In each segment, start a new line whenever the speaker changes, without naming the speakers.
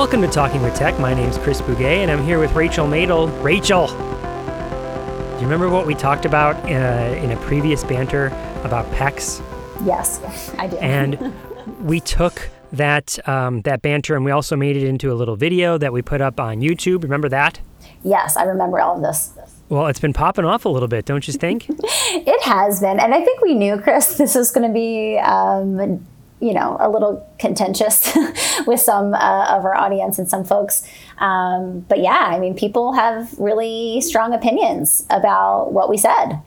Welcome to Talking with Tech. My name is Chris Bugaj, and I'm here with Rachel Madel. Rachel, do you remember what we talked about uh, in a previous banter about PECS?
Yes, I do.
And we took that um, that banter and we also made it into a little video that we put up on YouTube. Remember that?
Yes, I remember all of this.
Well, it's been popping off a little bit, don't you think?
it has been, and I think we knew, Chris, this was going to be, um, you know, a little contentious with some uh, of our audience and some folks. Um, but yeah, I mean, people have really strong opinions about what we said.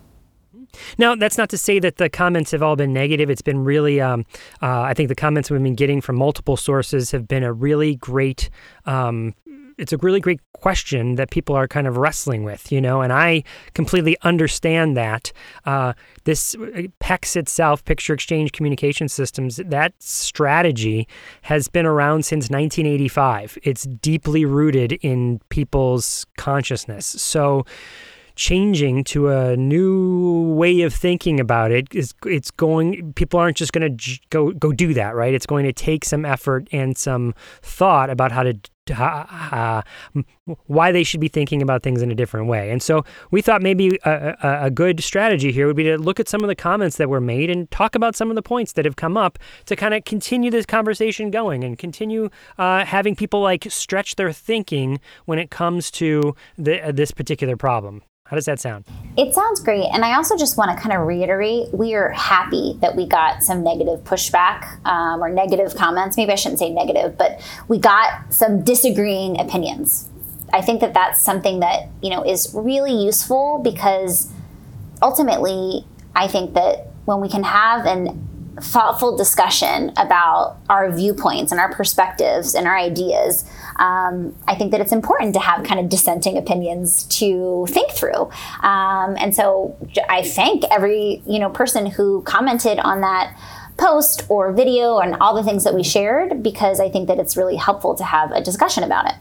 Now, that's not to say that the comments have all been negative. It's been really, um, uh, I think the comments we've been getting from multiple sources have been a really great um, it's a really great question that people are kind of wrestling with, you know, and I completely understand that. Uh, this uh, PECS itself, Picture Exchange Communication Systems, that strategy has been around since 1985. It's deeply rooted in people's consciousness. So, changing to a new way of thinking about it is it's going people aren't just going to go go do that right it's going to take some effort and some thought about how to uh, why they should be thinking about things in a different way. And so we thought maybe a, a, a, good strategy here would be to look at some of the comments that were made and talk about some of the points that have come up to kind of continue this conversation going and continue uh, having people like stretch their thinking when it comes to the, uh, this particular problem. How does that sound?
It sounds great. And I also just want to kind of reiterate we are happy that we got some negative pushback um, or negative comments. Maybe I shouldn't say negative, but we got some disagreeing opinions. I think that that's something that, you know, is really useful because ultimately I think that when we can have an thoughtful discussion about our viewpoints and our perspectives and our ideas, um, I think that it's important to have kind of dissenting opinions to think through. Um, and so I thank every you know person who commented on that post or video and all the things that we shared because I think that it's really helpful to have a discussion about it.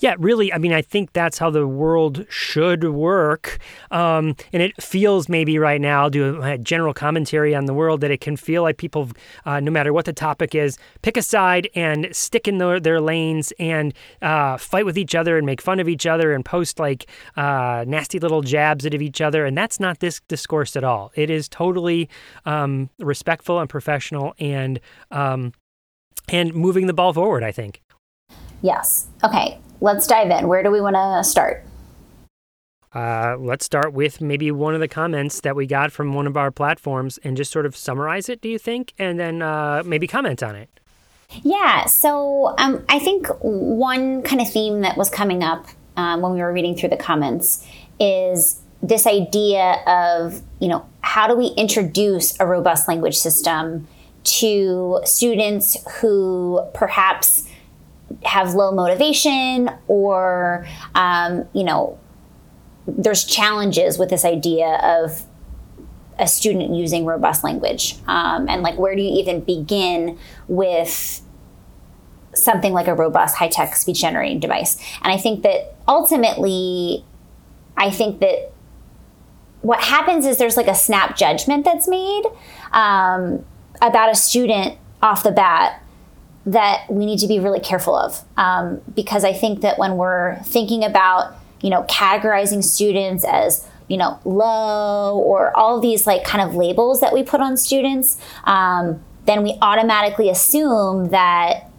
Yeah, really. I mean, I think that's how the world should work. Um, and it feels maybe right now, I'll do a general commentary on the world, that it can feel like people, uh, no matter what the topic is, pick a side and stick in their, their lanes and uh, fight with each other and make fun of each other and post like uh, nasty little jabs at each other. And that's not this discourse at all. It is totally um, respectful and professional and um, and moving the ball forward. I think.
Yes. Okay let's dive in. Where do we want to start?
Uh, let's start with maybe one of the comments that we got from one of our platforms and just sort of summarize it, do you think? And then uh, maybe comment on it.
Yeah, so um, I think one kind of theme that was coming up um, when we were reading through the comments is this idea of, you know, how do we introduce a robust language system to students who perhaps have low motivation or um, you know there's challenges with this idea of a student using robust language. Um, and like where do you even begin with something like a robust high-tech speech generating device? And i think that ultimately i think that what happens is there's like a snap judgment that's made um, about a student off the bat that we need to be really careful of. Um, because I think that when we're thinking about you know categorizing students as you know low or all these like kind of labels that we put on students um, then we automatically assume that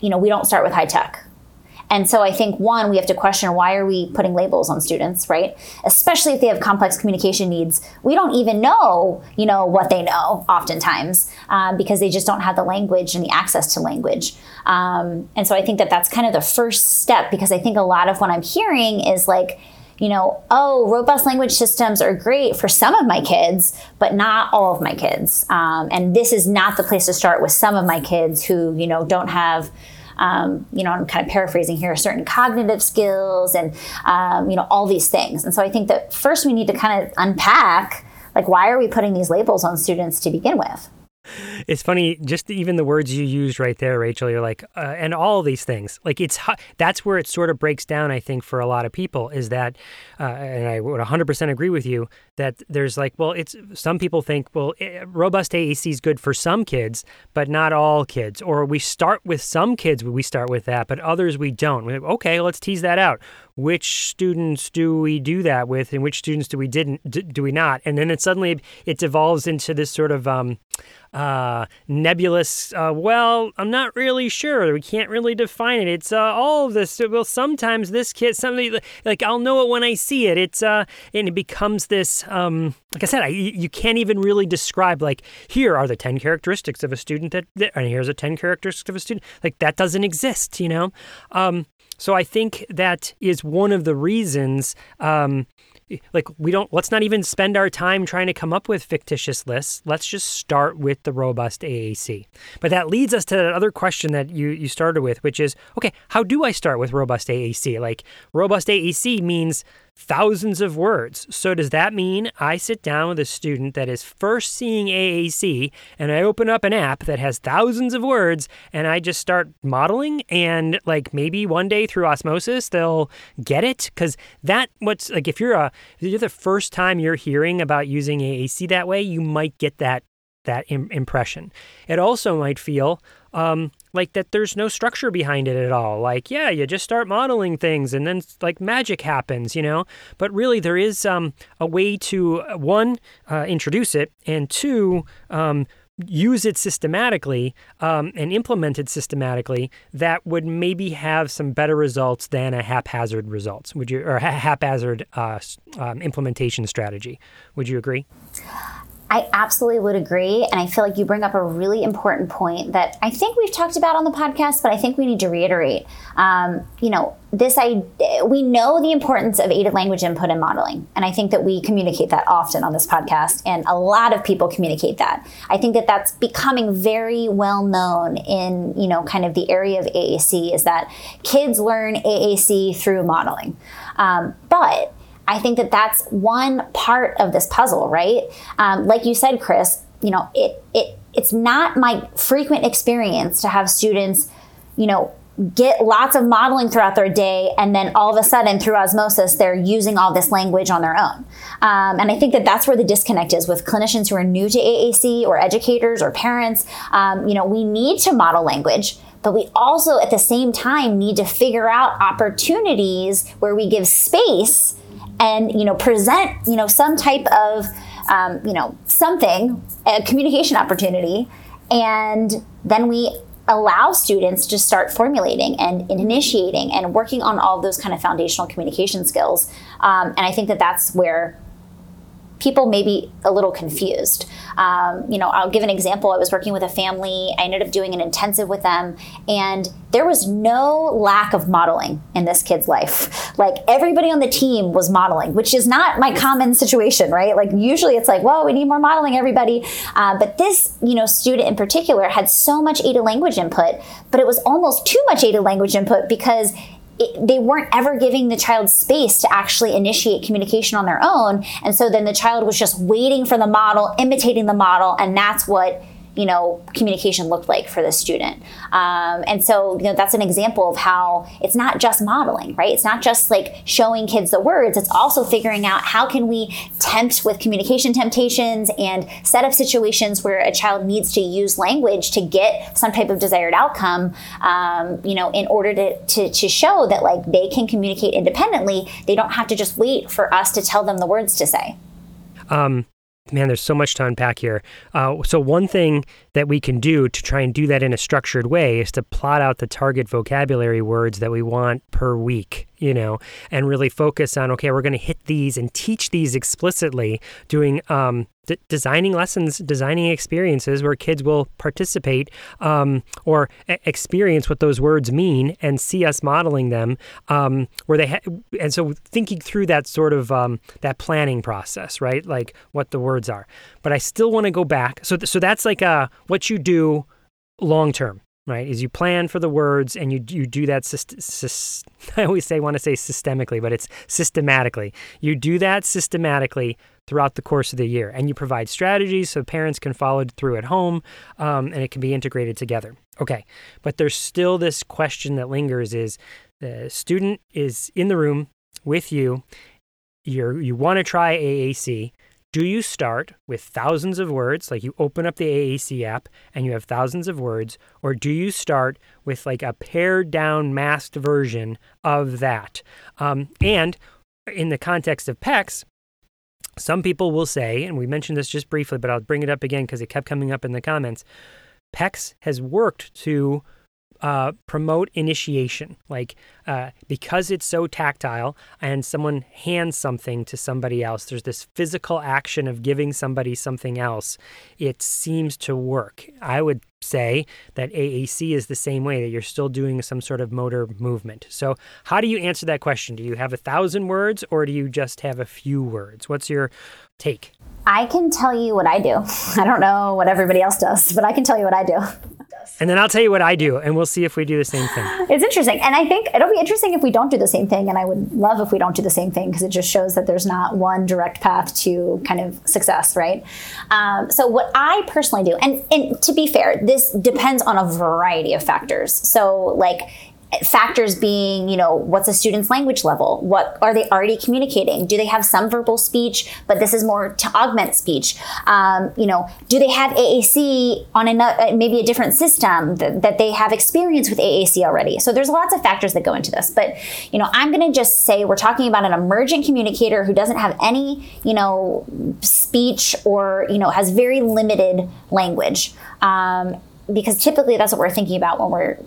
you know we don't start with high tech and so I think one, we have to question why are we putting labels on students, right? Especially if they have complex communication needs. We don't even know, you know, what they know oftentimes um, because they just don't have the language and the access to language. Um, and so I think that that's kind of the first step because I think a lot of what I'm hearing is like, you know, oh, robust language systems are great for some of my kids, but not all of my kids. Um, and this is not the place to start with some of my kids who, you know, don't have um, you know, I'm kind of paraphrasing here, certain cognitive skills and, um, you know, all these things. And so I think that first we need to kind of unpack, like, why are we putting these labels on students to begin with?
It's funny, just even the words you used right there, Rachel. You're like, uh, and all these things. Like it's that's where it sort of breaks down. I think for a lot of people is that, uh, and I would 100% agree with you that there's like, well, it's some people think, well, eh, robust AAC is good for some kids, but not all kids. Or we start with some kids, we start with that, but others we don't. Okay, let's tease that out. Which students do we do that with and which students do we didn't do we not? And then it suddenly it devolves into this sort of um, uh, nebulous uh, well i'm not really sure. We can't really define it. It's uh, all of this. Well sometimes this kid something like i'll know it when i see it. It's uh and it becomes this um, like i said I, you can't even really describe like here are the 10 characteristics of a student that, that and here's a 10 characteristics of a student. Like that doesn't exist you know? Um, so I think that is one of the reasons. Um, like we don't let's not even spend our time trying to come up with fictitious lists. Let's just start with the robust aac but that leads us to that other question that you you started with which is okay how do i start with robust aac like robust aac means thousands of words. So, does that mean I sit down with a student that is first seeing AAC and I open up an app that has thousands of words and I just start modeling? And, like, maybe one day through osmosis, they'll get it? Because that, what's like, if you're a, if you're the first time you're hearing about using AAC that way, you might get that that Im- impression. It also might feel um, like that there's no structure behind it at all. Like, yeah, you just start modeling things and then like magic happens, you know? But really, there is um, a way to, uh, one, uh, introduce it, and two, um, use it systematically um, and implement it systematically that would maybe have some better results than a haphazard results would you or haphazard uh, um, implementation strategy would you agree
I absolutely would agree. And I feel like you bring up a really important point that I think we've talked about on the podcast, but I think we need to reiterate. Um, you know, this I we know the importance of aided language input and modeling, and I think that we communicate that often on this podcast, and a lot of people communicate that. I think that that's becoming very well known in you know kind of the area of AAC is that kids learn AAC through modeling, um, but I think that that's one part of this puzzle, right? Um, like you said, Chris, you know, it it it's not my frequent experience to have students, you know, get lots of modeling throughout their day and then all of a sudden through osmosis they're using all this language on their own um, and i think that that's where the disconnect is with clinicians who are new to aac or educators or parents um, you know we need to model language but we also at the same time need to figure out opportunities where we give space and you know present you know some type of um, you know something a communication opportunity. And then we allow students to start formulating and, initiating and working on all those kind of foundational communication skills. Um, and i think that that's where people may be a little confused. Um, you know, I'll give an example. I was working with a family. I ended up doing an intensive with them, and there was no lack of modeling in this kid's life. Like everybody on the team was modeling, which is not my common situation, right? Like usually it's like, well, we need more modeling, everybody. Uh, but this, you know, student in particular had so much aided language input, but it was almost too much aided language input because it, they weren't ever giving the child space to actually initiate communication on their own. And so then the child was just waiting for the model, imitating the model, and that's what you know communication looked like for the student. Um, and so you know that's an example of how it's not just modeling right? It's not just like showing kids the words. It's also figuring out how can we tempt with communication temptations and set up situations where a child needs to use language to get some type of desired outcome um, you know in order to, to, to show that like they can communicate independently. They don't have to just wait for us to tell them the words to say.
Um, man, there's so much to unpack here. Uh, so, one thing that we can do to try and do that in a structured way is to plot out the target vocabulary words that we want per week you know, and really focus on, okay, we're going to hit these and teach these explicitly, doing um, d- designing lessons, designing experiences where kids will participate um, or a- experience what those words mean and see us modeling them. Um, where they ha- and so thinking through that sort of um, that planning process, right? Like what the words are. But I still want to go back. So th- so that's like uh, what you do long term right? Is you plan for the words and you you do that. Syst- syst- I always say want to say systemically, but it's systematically. You do that systematically throughout the course of the year, and you provide strategies so parents can follow through at home, um, and it can be integrated together. Okay, but there's still this question that lingers: is the student is in the room with you. You you want to try AAC do you start with thousands of words, like you open up the AAC app and you have thousands of words, or do you start with like a pared down, masked version of that? Um, and in the context of PECS, some people will say, and we mentioned this just briefly, but I'll bring it up again because it kept coming up in the comments. PECS has worked to uh, promote initiation. Like, uh, because it's so tactile and someone hands something to somebody else, there's this physical action of giving somebody something else. It seems to work. I would say that AAC is the same way, that you're still doing some sort of motor movement. So, how do you answer that question? Do you have a thousand words or do you just have a few words? What's your take?
I can tell you what I do. I don't know what everybody else does, but I can tell you what I do.
And then I'll tell you what I do, and we'll see if we do the same thing.
It's interesting. And I think it'll be interesting if we don't do the same thing. And I would love if we don't do the same thing because it just shows that there's not one direct path to kind of success, right? Um, so, what I personally do, and, and to be fair, this depends on a variety of factors. So, like, factors being you know what's a student's language level? What are they already communicating? Do they have some verbal speech but this is more to augment speech? Um, you know do they have aac on another uh, maybe a different system that, that they have experience with aac already? So there's lots of factors that go into this but you know i'm going to just say we're talking about an emergent communicator who doesn't have any you know speech or you know has very limited language. Um, because typically that's what we're thinking about when we're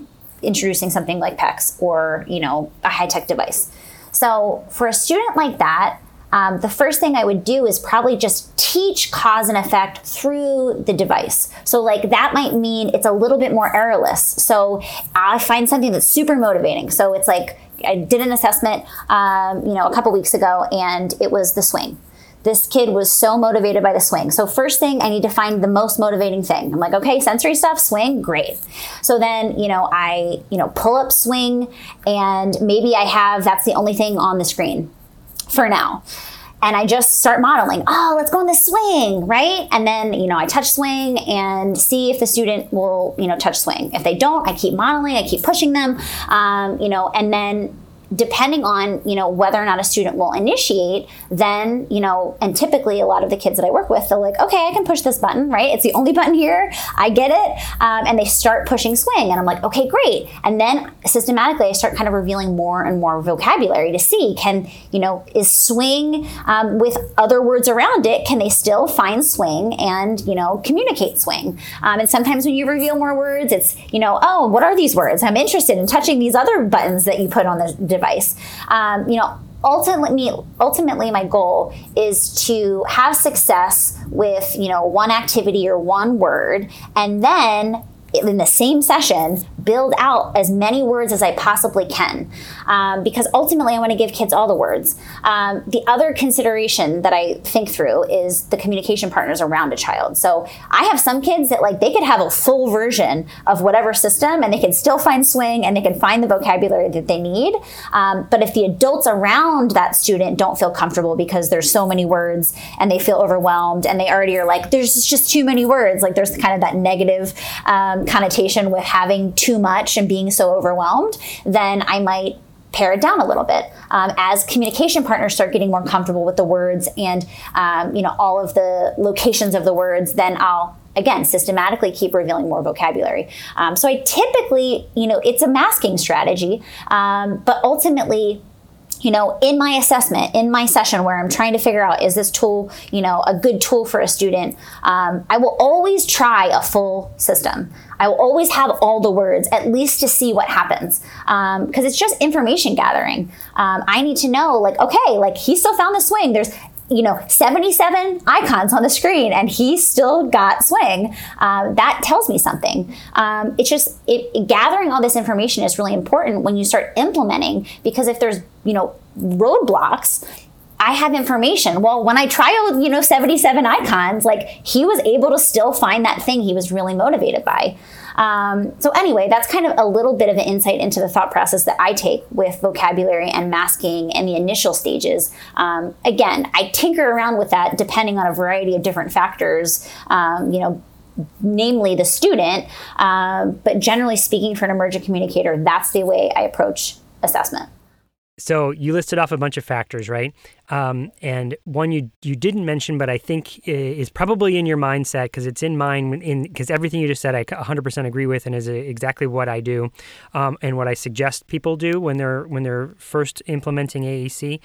introducing something like PECS or you know a high tech device. So for a student like that, um, the first thing I would do is probably just teach cause and effect through the device. So, like, that might mean it's a little bit more errorless. So, I find something that's super motivating. So, it's like I did an assessment, um, you know, a couple weeks ago, and it was the swing this kid was so motivated by the swing. So first thing, I need to find the most motivating thing. I'm like, okay, sensory stuff, swing, great. So then, you know, I, you know, pull up swing and maybe I have that's the only thing on the screen for now. And I just start modeling, oh, let's go on the swing, right? And then, you know, I touch swing and see if the student will, you know, touch swing. If they don't, I keep modeling, I keep pushing them, um, you know, and then depending on you know whether or not a student will initiate then you know and typically a lot of the kids that i work with they're like okay i can push this button right? It's the only button here. I get it. Um, and they start pushing swing and i'm like okay great. And then systematically i start kind of revealing more and more vocabulary to see can you know is swing um, with other words around it can they still find swing and you know communicate swing? Um, and sometimes when you reveal more words it's you know oh what are these words? I'm interested in touching these other buttons that you put on the device. Um, you know, ultimately ultimately my goal is to have success with you know one activity or one word and then in the same session build out as many words as I possibly can um, because ultimately I want to give kids all the words. Um, the other consideration that I think through is the communication partners around a child. So I have some kids that like they could have a full version of whatever system and they can still find swing and they can find the vocabulary that they need. Um, but if the adults around that student don't feel comfortable because there's so many words and they feel overwhelmed and they already are like, there's just too many words, like there's kind of that negative um, connotation with having too much and being so overwhelmed, then I might pare it down a little bit. Um, as communication partners start getting more comfortable with the words and um, you know all of the locations of the words then i'll again systematically keep revealing more vocabulary. Um, so i typically you know it's a masking strategy um, but ultimately you know, in my assessment, in my session where I'm trying to figure out is this tool, you know, a good tool for a student, um, I will always try a full system. I will always have all the words, at least to see what happens, because um, it's just information gathering. Um, I need to know, like, okay, like he still found the swing. There's you know 77 icons on the screen and he still got swing um, that tells me something um, it's just it, gathering all this information is really important when you start implementing because if there's you know roadblocks I have information. Well, when I trialed, you know, 77 icons, like he was able to still find that thing he was really motivated by. Um, so, anyway, that's kind of a little bit of an insight into the thought process that I take with vocabulary and masking in the initial stages. Um, again, I tinker around with that depending on a variety of different factors. Um, you know, namely the student, um, but generally speaking, for an emergent communicator, that's the way I approach assessment.
So you listed off a bunch of factors, right? um, and one you you didn't mention, but I think is probably in your mindset because it's in mine. In because everything you just said, I 100% agree with, and is exactly what I do, um, and what I suggest people do when they're when they're first implementing AAC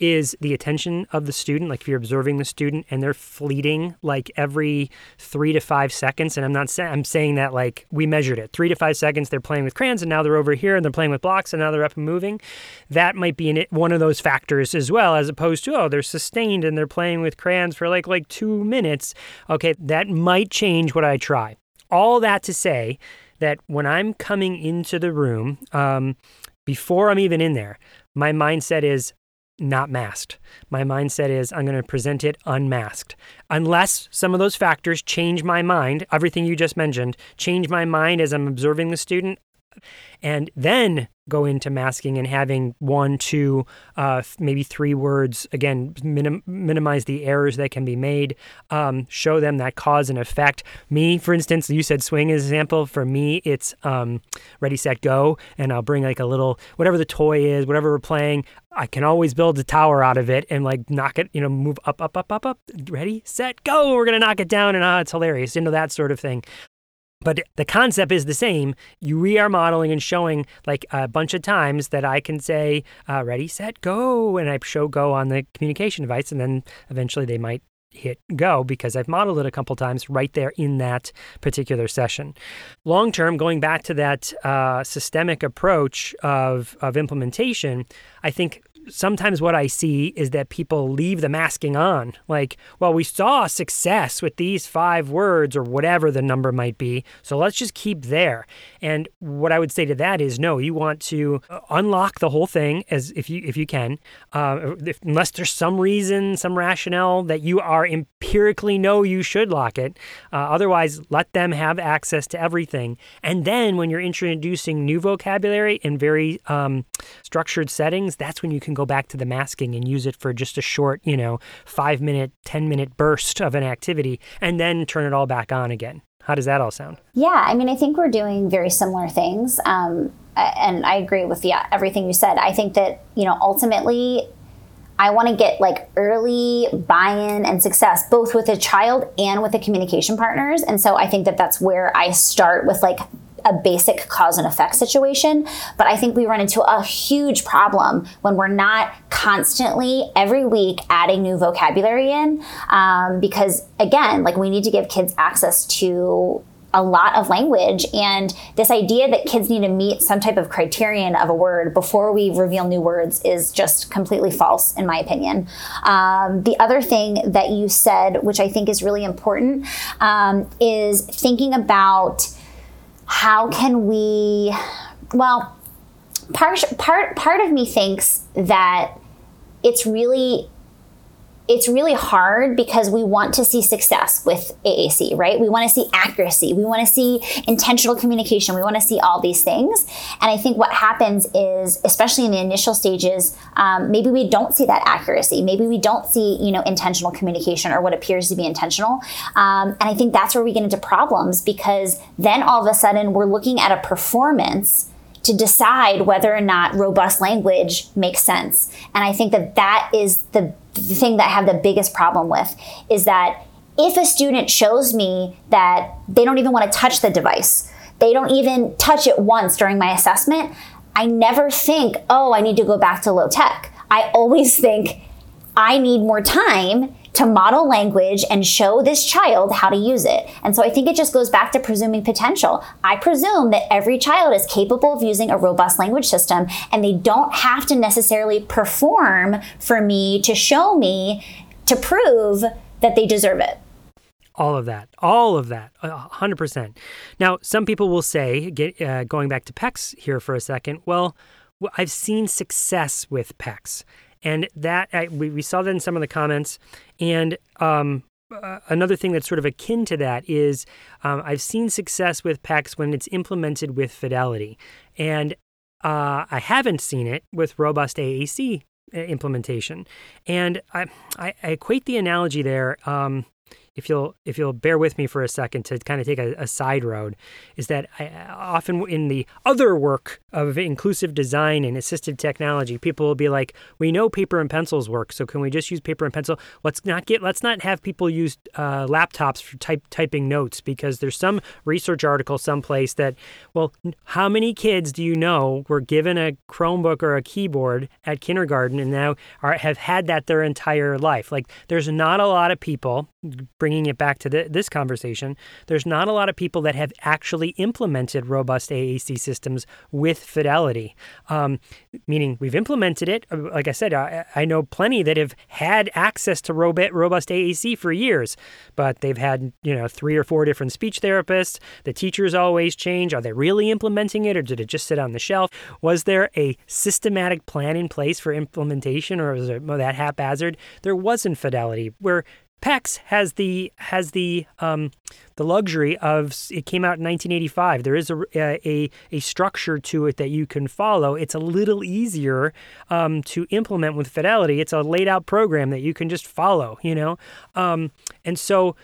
is the attention of the student. Like if you're observing the student and they're fleeting like every three to five seconds, and I'm not saying I'm saying that like we measured it three to five seconds. They're playing with crayons, and now they're over here, and they're playing with blocks, and now they're up and moving. That might be in one of those factors as well, as opposed to oh they're sustained and they're playing with crayons for like like two minutes. Okay, that might change what I try. All that to say that when I'm coming into the room, um, before I'm even in there, my mindset is not masked. My mindset is I'm going to present it unmasked. Unless some of those factors change my mind, everything you just mentioned, change my mind as I'm observing the student, and then go into masking and having one, two, uh, maybe three words. Again, minim- minimize the errors that can be made. Um, show them that cause and effect. Me, for instance, you said swing as an example. For me, it's um, ready, set, go, and I'll bring like a little whatever the toy is, whatever we're playing. I can always build a tower out of it and like knock it, you know, move up, up, up, up, up. Ready, set, go. We're gonna knock it down, and ah, it's hilarious. You know that sort of thing. But the concept is the same. Re are modeling and showing like a bunch of times that I can say, uh, ready, set, go. And I show go on the communication device. And then eventually they might hit go because I've modeled it a couple times right there in that particular session. Long term, going back to that uh, systemic approach of, of implementation, I think sometimes what I see is that people leave the masking on. Like, well, we saw success with these five words or whatever the number might be. So let's just keep there. And what I would say to that is no, you want to uh, unlock the whole thing as if you if you can, uh, if, unless there's some reason, some rationale that you are empirically know you should lock it. Uh, otherwise, let them have access to everything. And then when you're introducing new vocabulary in very um, structured settings, that's when you can go back to the masking and use it for just a short, you know, five minute, 10 minute burst of an activity and then turn it all back on again. How does that all sound?
Yeah, I mean, I think we're doing very similar things. Um, and I agree with yeah, everything you said. I think that, you know, ultimately, I want to get like early buy in and success, both with a child and with the communication partners. And so I think that that's where I start with like a basic cause and effect situation. But I think we run into a huge problem when we're not constantly every week adding new vocabulary in. Um, because again, like we need to give kids access to a lot of language and this idea that kids need to meet some type of criterion of a word before we reveal new words is just completely false in my opinion um, the other thing that you said which i think is really important um, is thinking about how can we well part part part of me thinks that it's really it's really hard because we want to see success with AAC, right? We want to see accuracy. We want to see intentional communication. We want to see all these things. And I think what happens is, especially in the initial stages, um, maybe we don't see that accuracy. Maybe we don't see, you know, intentional communication or what appears to be intentional. Um, and I think that's where we get into problems because then all of a sudden we're looking at a performance to decide whether or not robust language makes sense. And I think that that is the, the thing that I have the biggest problem with is that if a student shows me that they don't even want to touch the device, they don't even touch it once during my assessment, I never think, oh, I need to go back to low tech. I always think, I need more time to model language and show this child how to use it. And so I think it just goes back to presuming potential. I presume that every child is capable of using a robust language system and they don't have to necessarily perform for me to show me to prove that they deserve it.
All of that, all of that, 100%. Now, some people will say, get, uh, going back to PECS here for a second, well, I've seen success with PECS. And that I, we, we saw that in some of the comments. And um, uh, another thing that's sort of akin to that is um, I've seen success with PECS when it's implemented with fidelity. And uh, I haven't seen it with robust AAC uh, implementation. And I, I, I equate the analogy there. Um, if you'll if you'll bear with me for a second to kind of take a, a side road, is that I, often in the other work of inclusive design and assistive technology, people will be like, "We know paper and pencils work, so can we just use paper and pencil? Let's not get let's not have people use uh, laptops for type typing notes because there's some research article someplace that, well, how many kids do you know were given a Chromebook or a keyboard at kindergarten and now are, have had that their entire life? Like, there's not a lot of people bringing it back to the, this conversation, there's not a lot of people that have actually implemented robust AAC systems with fidelity. Um, meaning we've implemented it. Uh, like I said, I, I, know plenty that have had access to robust AAC for years, but they've had you know three or four different speech therapists. The teachers always change. Are they really implementing it, or did it just sit on the shelf? Was there a systematic plan in place for implementation, or was it that haphazard? There wasn't fidelity. Where PECS has the has the um, the luxury of it came out in 1985. There is a, a, a structure to it that you can follow. It's a little easier um, to implement with Fidelity. It's a laid out program that you can just follow. You know, um, and so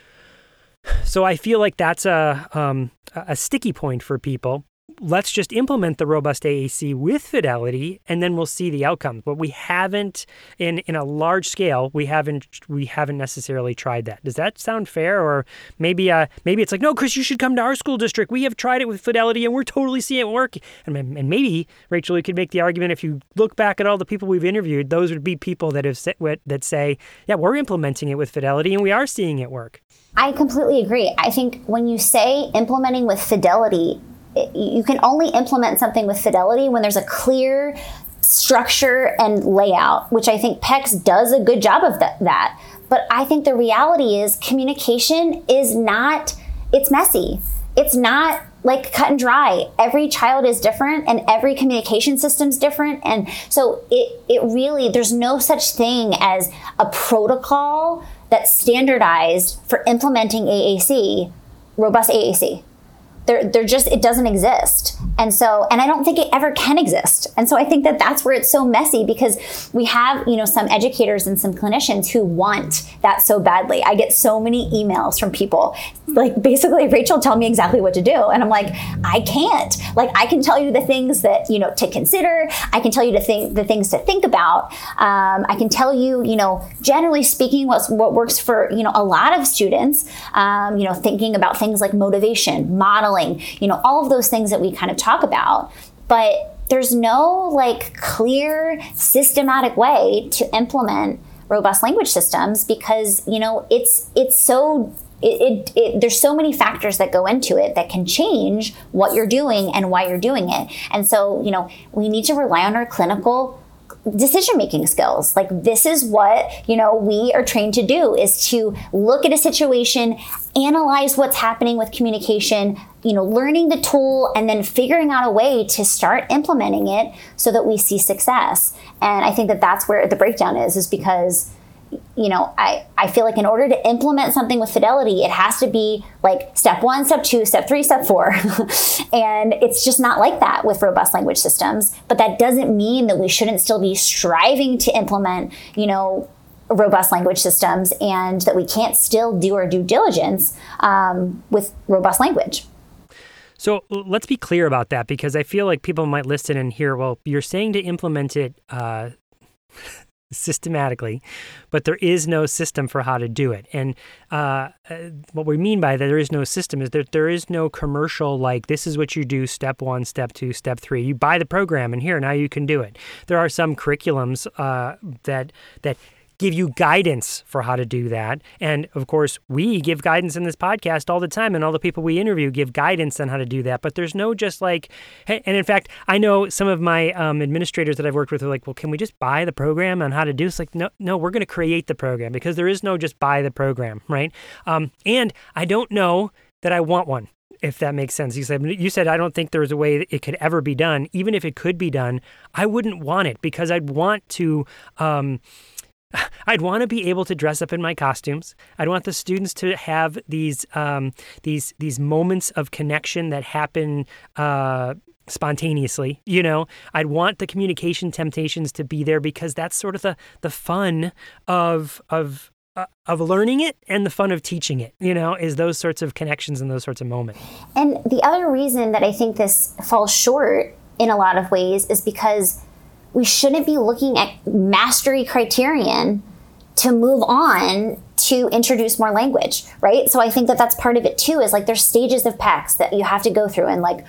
so I feel like that's a um, a sticky point for people let's just implement the robust AAC with fidelity and then we'll see the outcomes. But we haven't in in a large scale, we haven't we haven't necessarily tried that. Does that sound fair or maybe uh maybe it's like no Chris you should come to our school district. We have tried it with fidelity and we're totally seeing it work. And, and maybe Rachel you could make the argument if you look back at all the people we've interviewed, those would be people that have that say, yeah, we're implementing it with fidelity and we are seeing it work.
I completely agree. I think when you say implementing with fidelity, you can only implement something with fidelity when there's a clear structure and layout, which I think PECS does a good job of that, that. But I think the reality is communication is not, it's messy. It's not like cut and dry. Every child is different and every communication system is different. And so it, it really, there's no such thing as a protocol that's standardized for implementing AAC, robust AAC they're, they're just it doesn't exist. And so and i don't think it ever can exist. And so i think that that's where it's so messy because we have you know some educators and some clinicians who want that so badly. I get so many emails from people. Like basically rachel tell me exactly what to do. And i'm like i can't. Like i can tell you the things that you know to consider. I can tell you the, thing, the things to think about. Um, i can tell you you know generally speaking what's what works for you know a lot of students um, you know thinking about things like motivation modeling you know, all of those things that we kind of talk about. But there's no like clear, systematic way to implement robust language systems because, you know, it's it's so it, it, it, there's so many factors that go into it that can change what you're doing and why you're doing it. And so, you know, we need to rely on our clinical decision making skills. Like this is what you know we are trained to do is to look at a situation analyze what's happening with communication you know learning the tool and then figuring out a way to start implementing it so that we see success. And i think that that's where the breakdown is is because you know, I, I feel like in order to implement something with fidelity, it has to be like step one, step two, step three, step four. and it's just not like that with robust language systems. But that doesn't mean that we shouldn't still be striving to implement, you know, robust language systems and that we can't still do our due diligence um, with robust language.
So let's be clear about that because I feel like people might listen and hear, well, you're saying to implement it uh, systematically, but there is no system for how to do it. And uh, uh, what we mean by that there is no system is that there is no commercial like this is what you do step one, step two, step three. You buy the program and here now you can do it. There are some curriculums uh, that that give you guidance for how to do that. And of course, we give guidance in this podcast all the time, and all the people we interview give guidance on how to do that. But there's no just like, hey, and in fact, I know some of my um, administrators that I've worked with are like, well, can we just buy the program on how to do? It's like, no, no, we're going to create the program because there is no just buy the program, right? Um, and I don't know that I want one if that makes sense. You said you said I don't think there is a way it could ever be done. Even if it could be done, I wouldn't want it because I'd want to. Um, I'd want to be able to dress up in my costumes. I'd want the students to have these um, these these moments of connection that happen uh, spontaneously. You know, I'd want the communication temptations to be there because that's sort of the the fun of of uh, of learning it and the fun of teaching it. You know, is those sorts of connections and those sorts of moments.
And the other reason that I think this falls short in a lot of ways is because we shouldn't be looking at mastery criterion to move on to introduce more language, right? So I think that that's part of it too. Is like there's stages of PECS that you have to go through, and like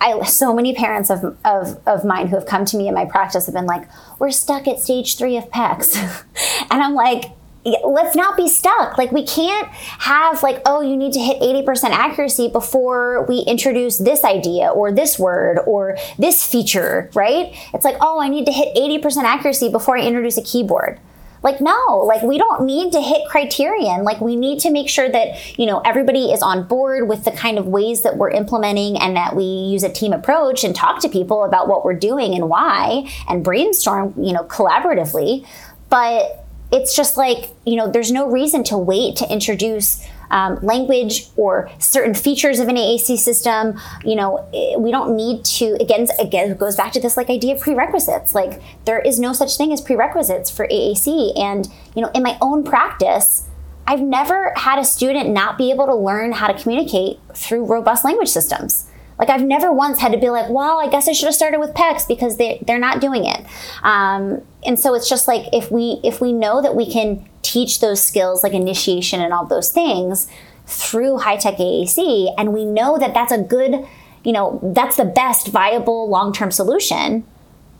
I so many parents of of of mine who have come to me in my practice have been like, we're stuck at stage three of PECS, and I'm like. Let's not be stuck. Like, we can't have, like, oh, you need to hit 80% accuracy before we introduce this idea or this word or this feature, right? It's like, oh, I need to hit 80% accuracy before I introduce a keyboard like, no, like we don't need to hit criterion. Like we need to make sure that, you know, everybody is on board with the kind of ways that we're implementing and that we use a team approach and talk to people about what we're doing and why and brainstorm, you know, collaboratively. But it's just like, you know, there's no reason to wait to introduce um, language or certain features of an AAC system. You know, eh, we don't need to. Again, again, it goes back to this like idea of prerequisites. Like there is no such thing as prerequisites for AAC. And you know, in my own practice. I've never had a student not be able to learn how to communicate through robust language systems. Like I've never once had to be like, well, I guess I should have started with PECS because they they're not doing it. Um, and so it's just like if we if we know that we can teach those skills like initiation and all those things through high tech AAC, and we know that that's a good, you know, that's the best viable long term solution.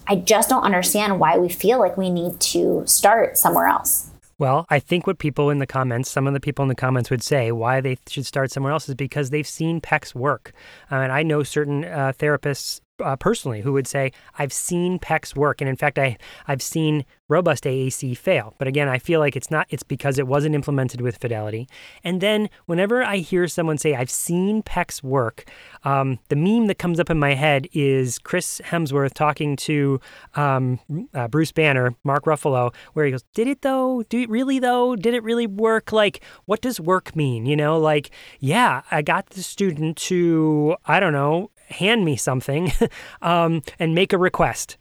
I just don't understand why we feel like we need to start somewhere else.
Well, I think what people in the comments, some of the people in the comments would say why they should start somewhere else is because they've seen PECS work. I and I know certain uh, therapists uh, personally who would say, I've seen PECS work. And in fact, I, I've seen robust AAC fail. But again, I feel like it's not, it's because it wasn't implemented with fidelity. And then whenever I hear someone say, I've seen PECS work, um, the meme that comes up in my head is Chris Hemsworth talking to um, uh, Bruce Banner, Mark Ruffalo, where he goes, Did it though? Do it really though? Did it really work? Like, what does work mean? You know, like, yeah, I got the student to, I don't know, hand me something um, and make a request.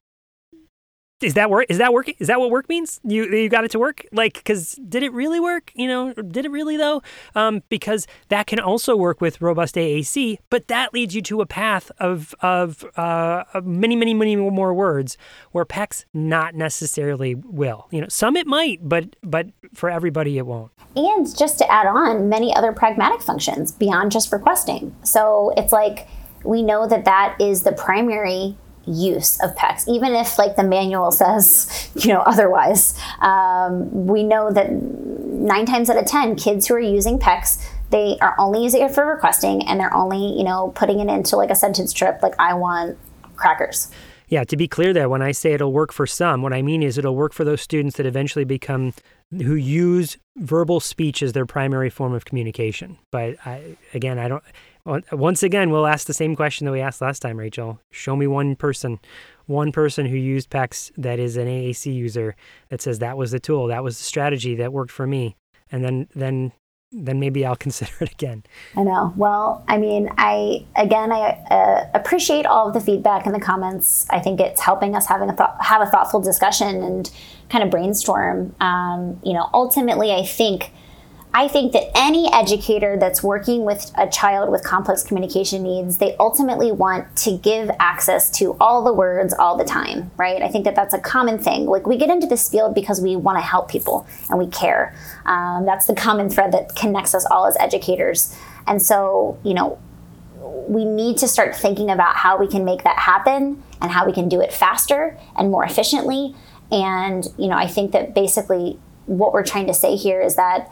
Is that work? Is that working? Is that what work means? You you got it to work? Like, because did it really work? You know, did it really though? Um, because that can also work with robust AAC, but that leads you to a path of of, uh, of many many many more words where PECS not necessarily will. You know, some it might, but but for everybody it won't.
And just to add on, many other pragmatic functions beyond just requesting. So it's like we know that that is the primary use of PECS, even if like the manual says, you know, otherwise. Um, we know that nine times out of ten, kids who are using PECS, they are only using it for requesting, and they're only, you know, putting it into like a sentence strip, like I want crackers.
Yeah, to be clear there, when I say it'll work for some, what I mean is it'll work for those students that eventually become who use verbal speech as their primary form of communication. But I, again, I don't once again, we'll ask the same question that we asked last time, Rachel. Show me one person, one person who used PECS that is an AAC user that says that was the tool, that was the strategy that worked for me, and then then then maybe I'll consider it again.
I know. Well, I mean, I again, I uh, appreciate all of the feedback and the comments. I think it's helping us having a thought, have a thoughtful discussion and kind of brainstorm. Um, you know, ultimately, I think I think that any educator that's working with a child with complex communication needs, they ultimately want to give access to all the words all the time, right? I think that that's a common thing. Like we get into this field because we want to help people and we care. Um, that's the common thread that connects us all as educators. And so, you know, we need to start thinking about how we can make that happen and how we can do it faster and more efficiently. And, you know, I think that basically what we're trying to say here is that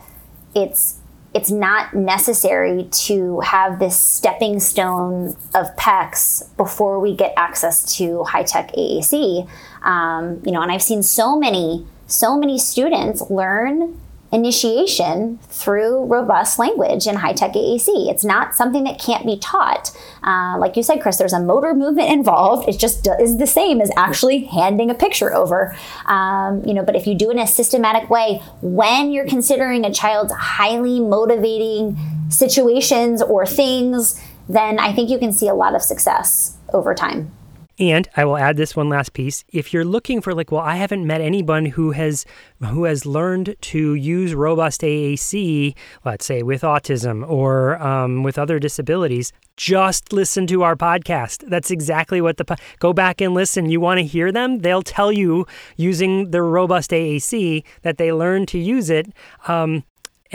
it's it's not necessary to have this stepping stone of PECS before we get access to high tech AAC. Um, you know, and I've seen so many, so many students learn initiation through robust language in high tech AAC. It's not something that can't be taught. Uh, like you said, Chris, there's a motor movement involved. It just is the same as actually handing a picture over. Um, you know, but if you do it in a systematic way, when you're considering a child's highly motivating situations or things, then I think you can see a lot of success over time.
And I will add this one last piece. If you're looking for like, well, I haven't met anyone who has who has learned to use robust AAC, let's say with autism or um, with other disabilities, just listen to our podcast. That's exactly what the go back and listen. You want to hear them? They'll tell you using the robust AAC that they learned to use it. Um,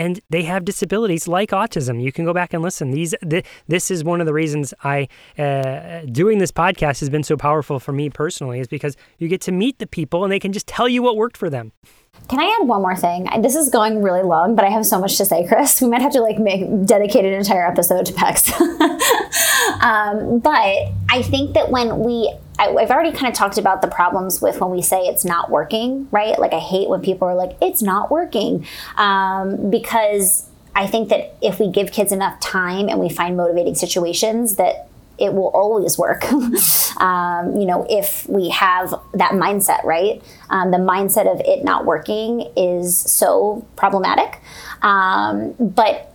and they have disabilities like autism. You can go back and listen. These th- this is one of the reasons I uh, doing this podcast has been so powerful for me personally is because you get to meet the people and they can just tell you what worked for them.
Can I add one more thing? This is going really long, but I have so much to say, Chris. We might have to like make dedicate an entire episode to PECS. um, but I think that when we I, have already kind of talked about the problems with when we say it's not working, right? Like I hate when people are like, it's not working, um, because I think that if we give kids enough time and we find motivating situations, that it will always work. um, you know, if we have that mindset, right? Um, the mindset of it not working is so problematic. Um, but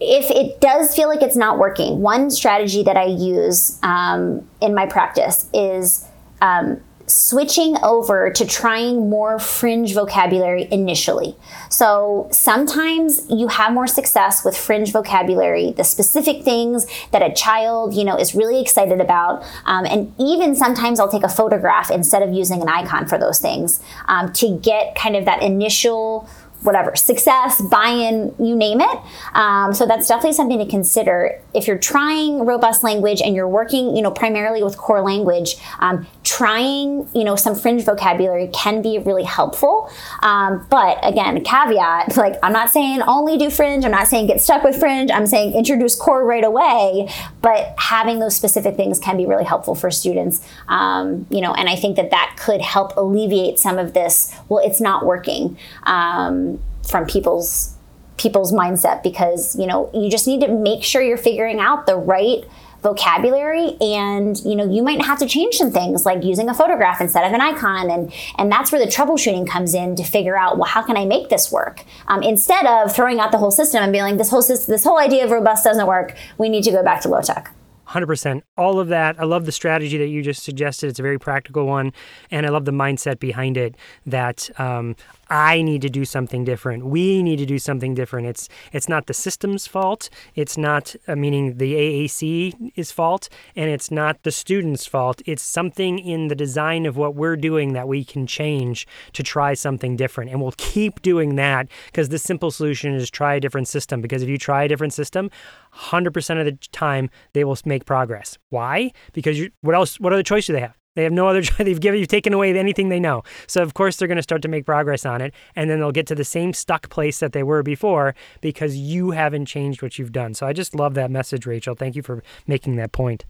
if it does feel like it's not working, one strategy that I use um, in my practice is um, switching over to trying more fringe vocabulary initially. So sometimes you have more success with fringe vocabulary, the specific things that a child, you know, is really excited about. Um, and even sometimes I'll take a photograph instead of using an icon for those things um, to get kind of that initial whatever success buy-in you name it. Um, so that's definitely something to consider. If you're trying robust language and you're working you know primarily with core language um, trying you know some fringe vocabulary can be really helpful. Um, but again caveat like i'm not saying only do fringe. I'm not saying get stuck with fringe. I'm saying introduce core right away. But having those specific things can be really helpful for students. Um, you know and i think that that could help alleviate some of this well it's not working. Um, from people's people's mindset because you know you just need to make sure you're figuring out the right vocabulary and you know you might have to change some things like using a photograph instead of an icon and and that's where the troubleshooting comes in to figure out well how can i make this work um, instead of throwing out the whole system and being like this whole system this whole idea of robust doesn't work we need to go back to low tech
100%. All of that. I love the strategy that you just suggested. It's a very practical one. And I love the mindset behind it that um, I need to do something different. We need to do something different. It's it's not the system's fault. It's not uh, meaning the AAC is fault, and it's not the student's fault. It's something in the design of what we're doing that we can change to try something different, and we'll keep doing that because the simple solution is try a different system. Because if you try a different system, 100% of the time they will make progress. Why? Because you, what else? What other choice do they have? They have no other. Choice. They've given you've taken away anything they know. So of course they're going to start to make progress on it, and then they'll get to the same stuck place that they were before because you haven't changed what you've done. So I just love that message, Rachel. Thank you for making that point.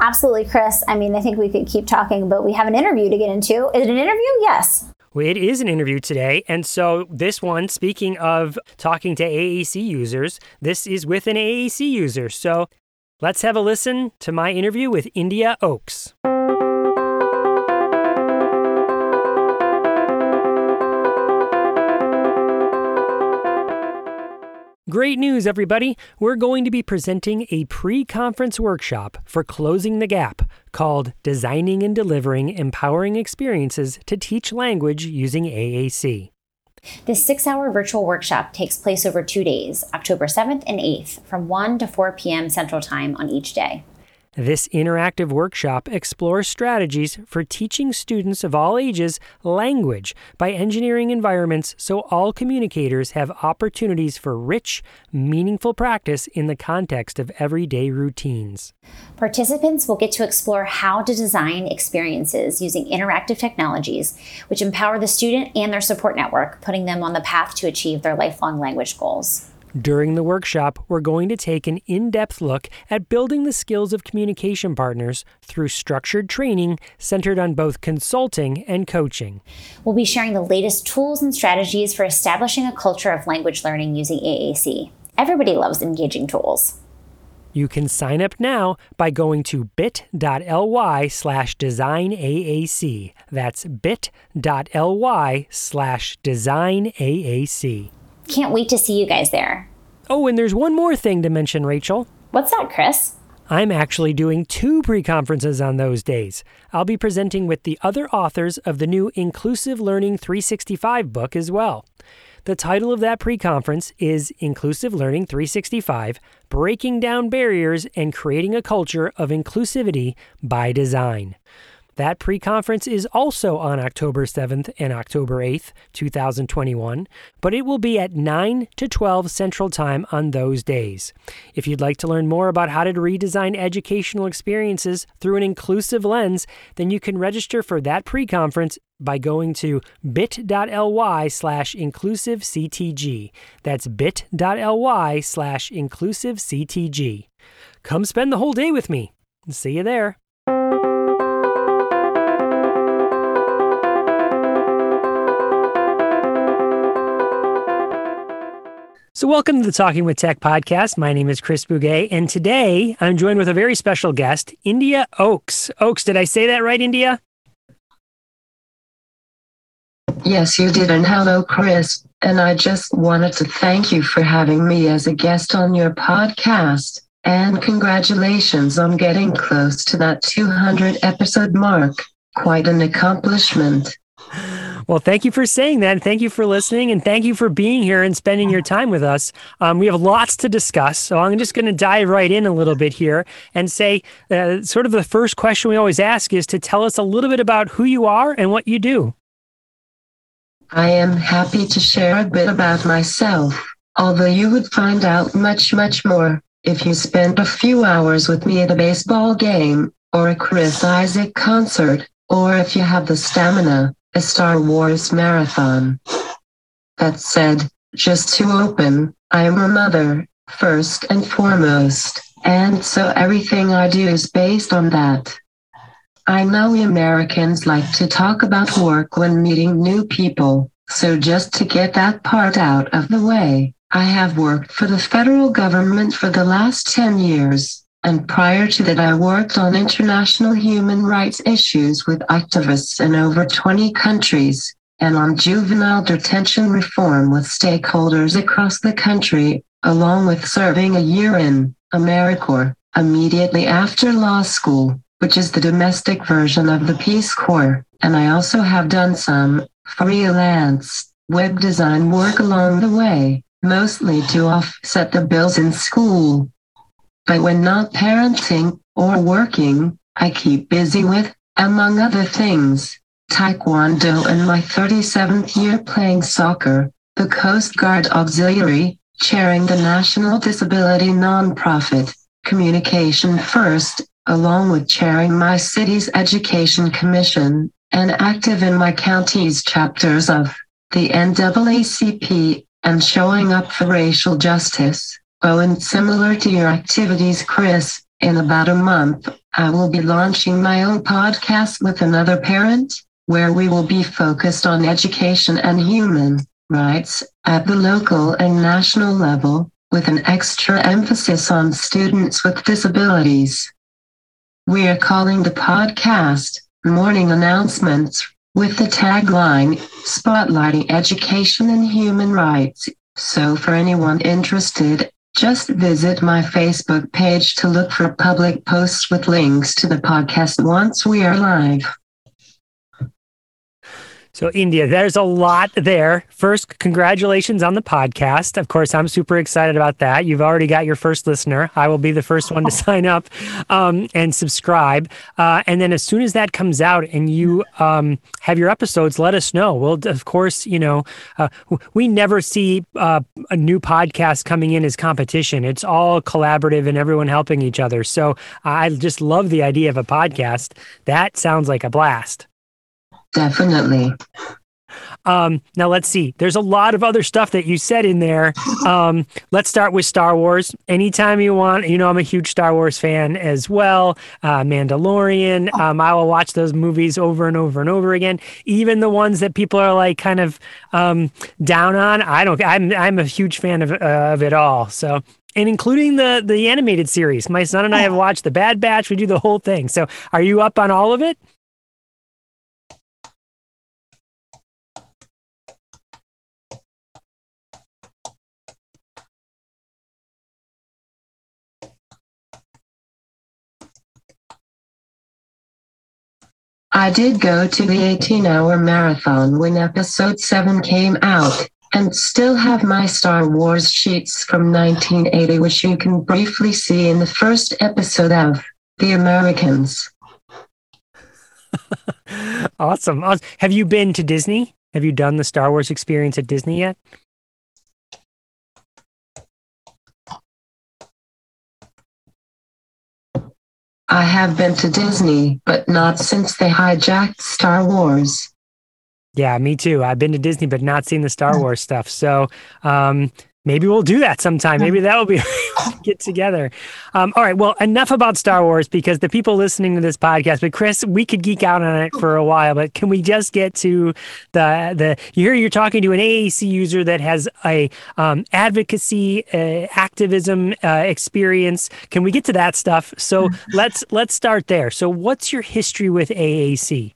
Absolutely, Chris. I mean, I think we could keep talking, but we have an interview to get into. Is it an interview? Yes.
Well, it is an interview today. And so, this one, speaking of talking to AAC users, this is with an AAC user. So, let's have a listen to my interview with India Ochs. Great news, everybody! We're going to be presenting a pre conference workshop for Closing the Gap called Designing and Delivering Empowering Experiences to Teach Language Using AAC.
This six hour virtual workshop takes place over two days, October 7th and 8th, from 1 to 4 p.m. Central Time on each day.
This interactive workshop explores strategies for teaching students of all ages language by engineering environments so all communicators have opportunities for rich, meaningful practice in the context of everyday routines.
Participants will get to explore how to design experiences using interactive technologies, which empower the student and their support network, putting them on the path to achieve their lifelong language goals.
During the workshop, we're going to take an in depth look at building the skills of communication partners through structured training centered on both consulting and coaching.
We'll be sharing the latest tools and strategies for establishing a culture of language learning using AAC. Everybody loves engaging tools.
You can sign up now by going to bit.ly slash designaac. That's bit.ly slash designaac.
Can't wait to see you guys there.
Oh, and there's one more thing to mention, Rachel.
What's that, Chris?
I'm actually doing two pre conferences on those days. I'll be presenting with the other authors of the new Inclusive Learning 365 book as well. The title of that pre conference is Inclusive Learning 365 Breaking Down Barriers and Creating a Culture of Inclusivity by Design. That pre conference is also on October 7th and October 8th, 2021, but it will be at 9 to 12 Central Time on those days. If you'd like to learn more about how to redesign educational experiences through an inclusive lens, then you can register for that pre conference by going to bit.ly slash inclusivectg. That's bit.ly slash inclusivectg. Come spend the whole day with me. See you there. So, welcome to the Talking with Tech podcast. My name is Chris Bugaj, and today I'm joined with a very special guest, India Ochs. Ochs, did I say that right, India?
Yes, you did. And hello, Chris. And I just wanted to thank you for having me as a guest on your podcast. And congratulations on getting close to that 200 episode mark. Quite an accomplishment.
Well, thank you for saying that. thank you for listening. And thank you for being here and spending your time with us. Um, we have lots to discuss. So I'm just going to dive right in a little bit here and say uh, sort of the first question we always ask is to tell us a little bit about who you are and what you do.
I am happy to share a bit about myself, although you would find out much, much more if you spent a few hours with me at a baseball game or a Chris Isaak concert, or if you have the stamina a Star Wars marathon. That said, just to open, I am a mother, first and foremost, and so everything I do is based on that. I know Americans like to talk about work when meeting new people, so just to get that part out of the way, I have worked for the federal government for the last 10 years and prior to that I worked on international human rights issues with activists in over 20 countries and on juvenile detention reform with stakeholders across the country, along with serving a year in AmeriCorps immediately after law school, which is the domestic version of the Peace Corps. And I also have done some freelance web design work along the way, mostly to offset the bills in school but when not parenting or working, I keep busy with, among other things, Taekwondo and my 37th year playing soccer, the Coast Guard Auxiliary, chairing the National Disability Nonprofit, Communication First, along with chairing my city's Education Commission, and active in my county's chapters of the NAACP and showing up for racial justice. Oh, and similar to your activities, Chris, in about a month, I will be launching my own podcast with another parent where we will be focused on education and human rights at the local and national level with an extra emphasis on students with disabilities. We are calling the podcast Morning Announcements with the tagline Spotlighting Education and Human Rights. So, for anyone interested just visit my Facebook page to look for public posts with links to the podcast once we are live.
So, India, there's a lot there. First, congratulations on the podcast. Of course, I'm super excited about that. You've already got your first listener. I will be the first one to sign up um, and subscribe. Uh, and then, as soon as that comes out and you um, have your episodes, let us know. We'll, of course, you know, uh, we never see uh, a new podcast coming in as competition. It's all collaborative and everyone helping each other. So, I just love the idea of a podcast. That sounds like a blast.
Definitely.
Um, now let's see. There's a lot of other stuff that you said in there. Um, let's start with Star Wars. Anytime you want, you know I'm a huge Star Wars fan as well. Uh, Mandalorian. Um, I will watch those movies over and over and over again. Even the ones that people are like kind of um, down on. I don't. I'm I'm a huge fan of uh, of it all. So and including the the animated series. My son and I have watched the Bad Batch. We do the whole thing. So are you up on all of it?
I did go to the 18 hour marathon when episode 7 came out, and still have my Star Wars sheets from 1980, which you can briefly see in the first episode of The Americans.
awesome. Have you been to Disney? Have you done the Star Wars experience at Disney yet?
I have been to Disney, but not since they hijacked Star Wars.
Yeah, me too. I've been to Disney, but not seen the Star Wars stuff. So, um, maybe we'll do that sometime. Maybe that will be get together. Um, all right. Well, enough about Star Wars because the people listening to this podcast. But Chris, we could geek out on it for a while. But can we just get to the the? You hear you're talking to an AAC user that has a um, advocacy uh, activism uh, experience. Can we get to that stuff? So let's let's start there. So what's your history with AAC?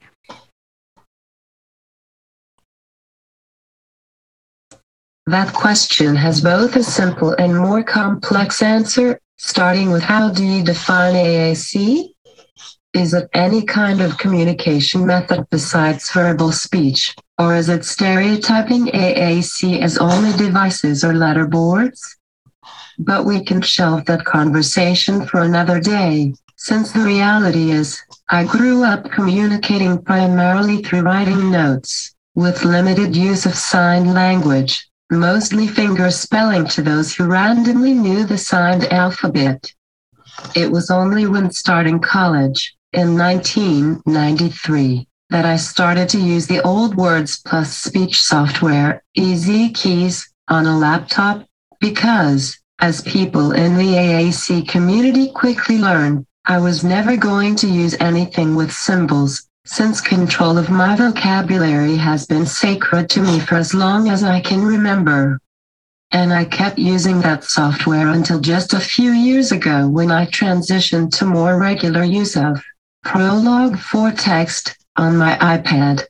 That question has both a simple and more complex answer, starting with how do you define AAC? Is it any kind of communication method besides verbal speech, or is it stereotyping AAC as only devices or letterboards? But we can shelve that conversation for another day, since the reality is, I grew up communicating primarily through writing notes, with limited use of sign language mostly finger spelling to those who randomly knew the signed alphabet. It was only when starting college in 1993 that I started to use the old Words Plus speech software, EZ Keys, on a laptop because, as people in the AAC community quickly learned, I was never going to use anything with symbols since control of my vocabulary has been sacred to me for as long as I can remember. And I kept using that software until just a few years ago when I transitioned to more regular use of Proloquo4Text on my iPad.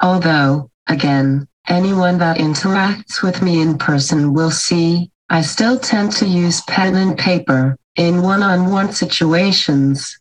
Although, again, anyone that interacts with me in person will see, I still tend to use pen and paper in one on one situations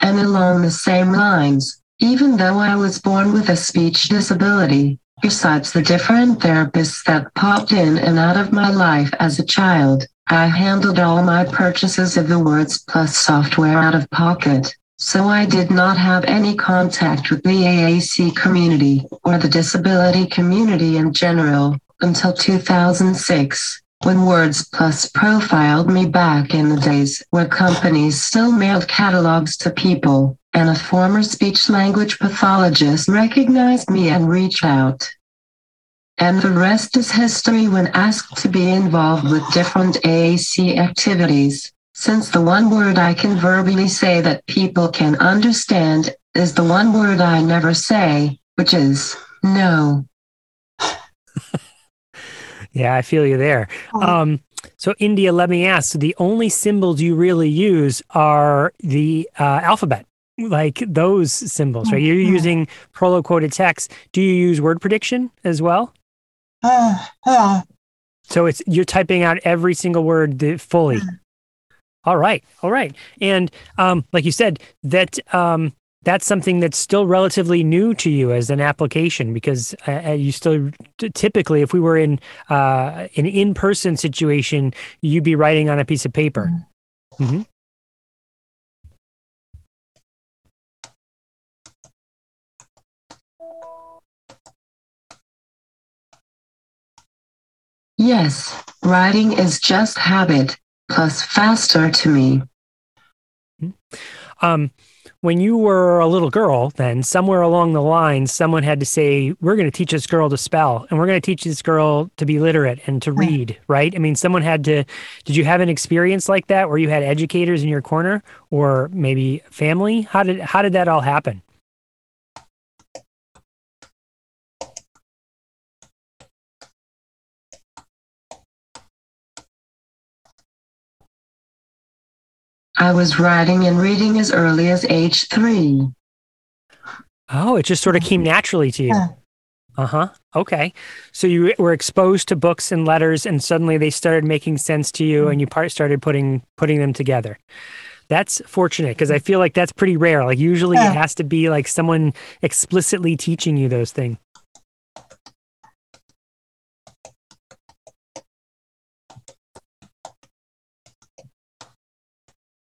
and along the same lines, even though I was born with a speech disability, besides the different therapists that popped in and out of my life as a child, I handled all my purchases of the Words Plus software out of pocket. So I did not have any contact with the AAC community or the disability community in general until 2006 when Words Plus profiled me back in the days where companies still mailed catalogs to people, and a former speech language pathologist recognized me and reached out. And the rest is history when asked to be involved with different AAC activities, since the one word I can verbally say that people can understand is the one word I never say, which is no.
Yeah, I feel you there. Oh. Um, so, India, let me ask so the only symbols you really use are the uh, alphabet, like those symbols, right? You're mm-hmm. using Proloquo4Text. Do you use word prediction as well? Uh, uh. So it's you're typing out every single word fully. Uh. All right, all right, and um, like you said, that um, that's something that's still relatively new to you as an application because uh, uh you still typically if we were in uh, an in-person situation you'd be writing on a piece of paper mm-hmm.
yes writing is just habit plus faster to me
mm-hmm. um, when you were a little girl, then somewhere along the line, someone had to say, We're going to teach this girl to spell and we're going to teach this girl to be literate and to hmm. read, right? I mean, someone had to. Did you have an experience like that where you had educators in your corner or maybe family? How did, how did that all happen?
I was writing and reading as early as age three.
Oh, it just sort of came naturally to you. Uh huh. Okay. So you were exposed to books and letters, and suddenly they started making sense to you, and you part started putting putting them together. That's fortunate because I feel like that's pretty rare. Like usually
Yeah.
it has to be like someone explicitly teaching you those things.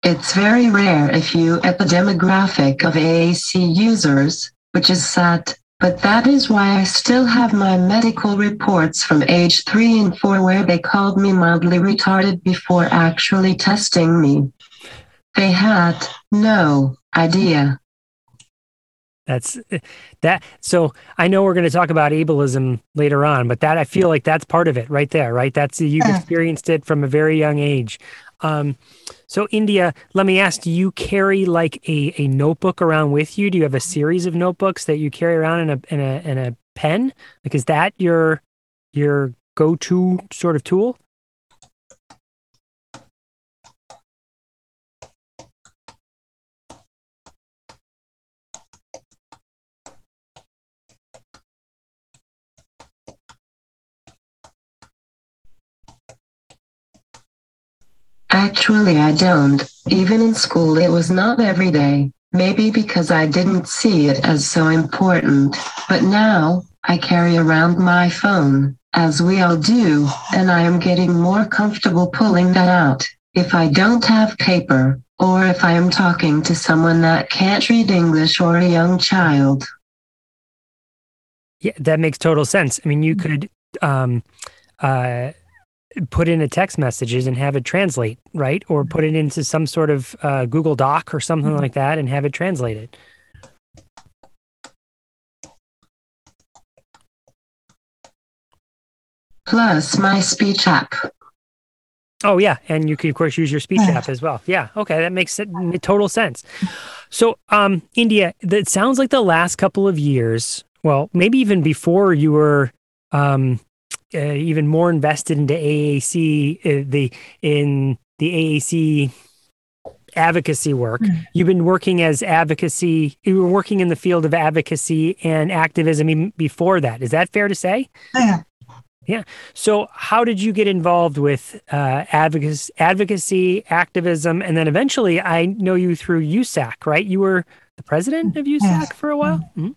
It's very rare if you at the demographic of AAC users, which is sad, but that is why I still have my medical reports from age 3 and 4 where they called me mildly retarded before actually testing me. They had no idea.
That's that. So I know we're going to talk about ableism later on, but that I feel like that's part of it right there, right? That's you've experienced it from a very young age. Um, so India, let me ask: Do you carry like a, a notebook around with you? Do you have a series of notebooks that you carry around in a in a in a pen? Like, is that your your go to sort of tool?
Actually, I don't. Even in school, it was not every day. Maybe because I didn't see it as so important. But now, I carry around my phone, as we all do, and I am getting more comfortable pulling that out. If I don't have paper, or if I am talking to someone that can't read English or a young child.
Yeah, that makes total sense. I mean, you could um, uh, put in a text messages and have it translate, right? Or put it into some sort of uh, Google Doc or something like that and have it translated.
Plus my speech app.
Oh yeah, and you can of course use your speech
Yeah.
app as well. Yeah, okay, that makes it, total sense. So, um, India, that sounds like the last couple of years, well, maybe even before you were um, uh, even more invested into AAC, uh, the in the AAC advocacy work.
Mm.
You've been working as advocacy. You were working in the field of advocacy and activism even before that. Is that fair to say?
Yeah. Yeah.
So, how did you get involved with uh, advocacy, advocacy, activism, and then eventually, I know you through USSAAC, right? You were the president of USSAAC
Yes.
for a while. Mhm.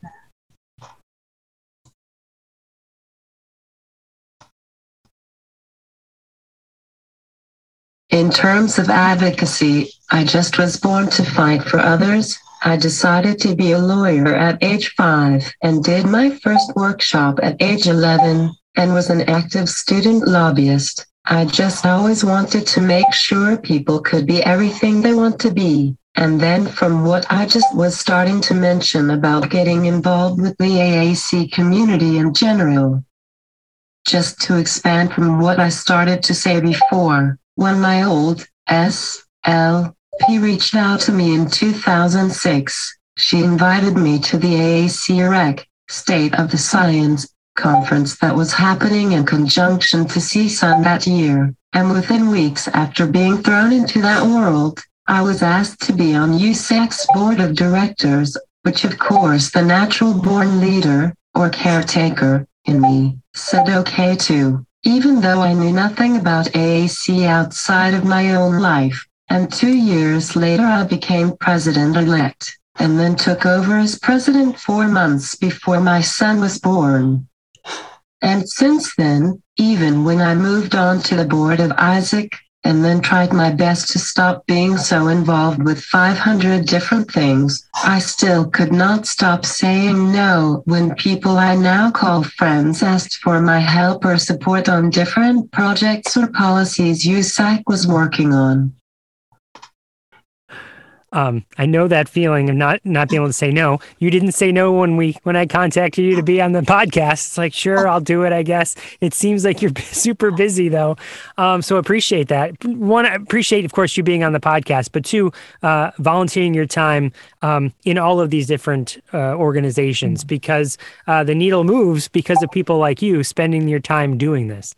In terms of advocacy, I just was born to fight for others. I decided to be a lawyer at age five and did my first workshop at age 11 and was an active student lobbyist. I just always wanted to make sure people could be everything they want to be. And then from what I just was starting to mention about getting involved with the AAC community in general, just to expand from what I started to say before, when my old SLP reached out to me in 2006, she invited me to the AAC REC State of the Science conference that was happening in conjunction to CSUN that year. And within weeks after being thrown into that world, I was asked to be on USSAAC's board of directors, which of course the natural born leader or caretaker in me said okay to, even though I knew nothing about AAC outside of my own life. And two years later, I became president elect and then took over as president four months before my son was born. And since then, even when I moved on to the board of ISAAC and then tried my best to stop being so involved with 500 different things, I still could not stop saying no when people I now call friends asked for my help or support on different projects or policies USSAAC was working on.
Um, I know that feeling of not not being able to say no. You didn't say no when we when I contacted you to be on the podcast. It's like sure, I'll do it. I guess it seems like you're super busy though, um, so appreciate that. One, I appreciate of course you being on the podcast, but two, uh, volunteering your time um, in all of these different uh, organizations because uh, the needle moves because of people like you spending your time doing this.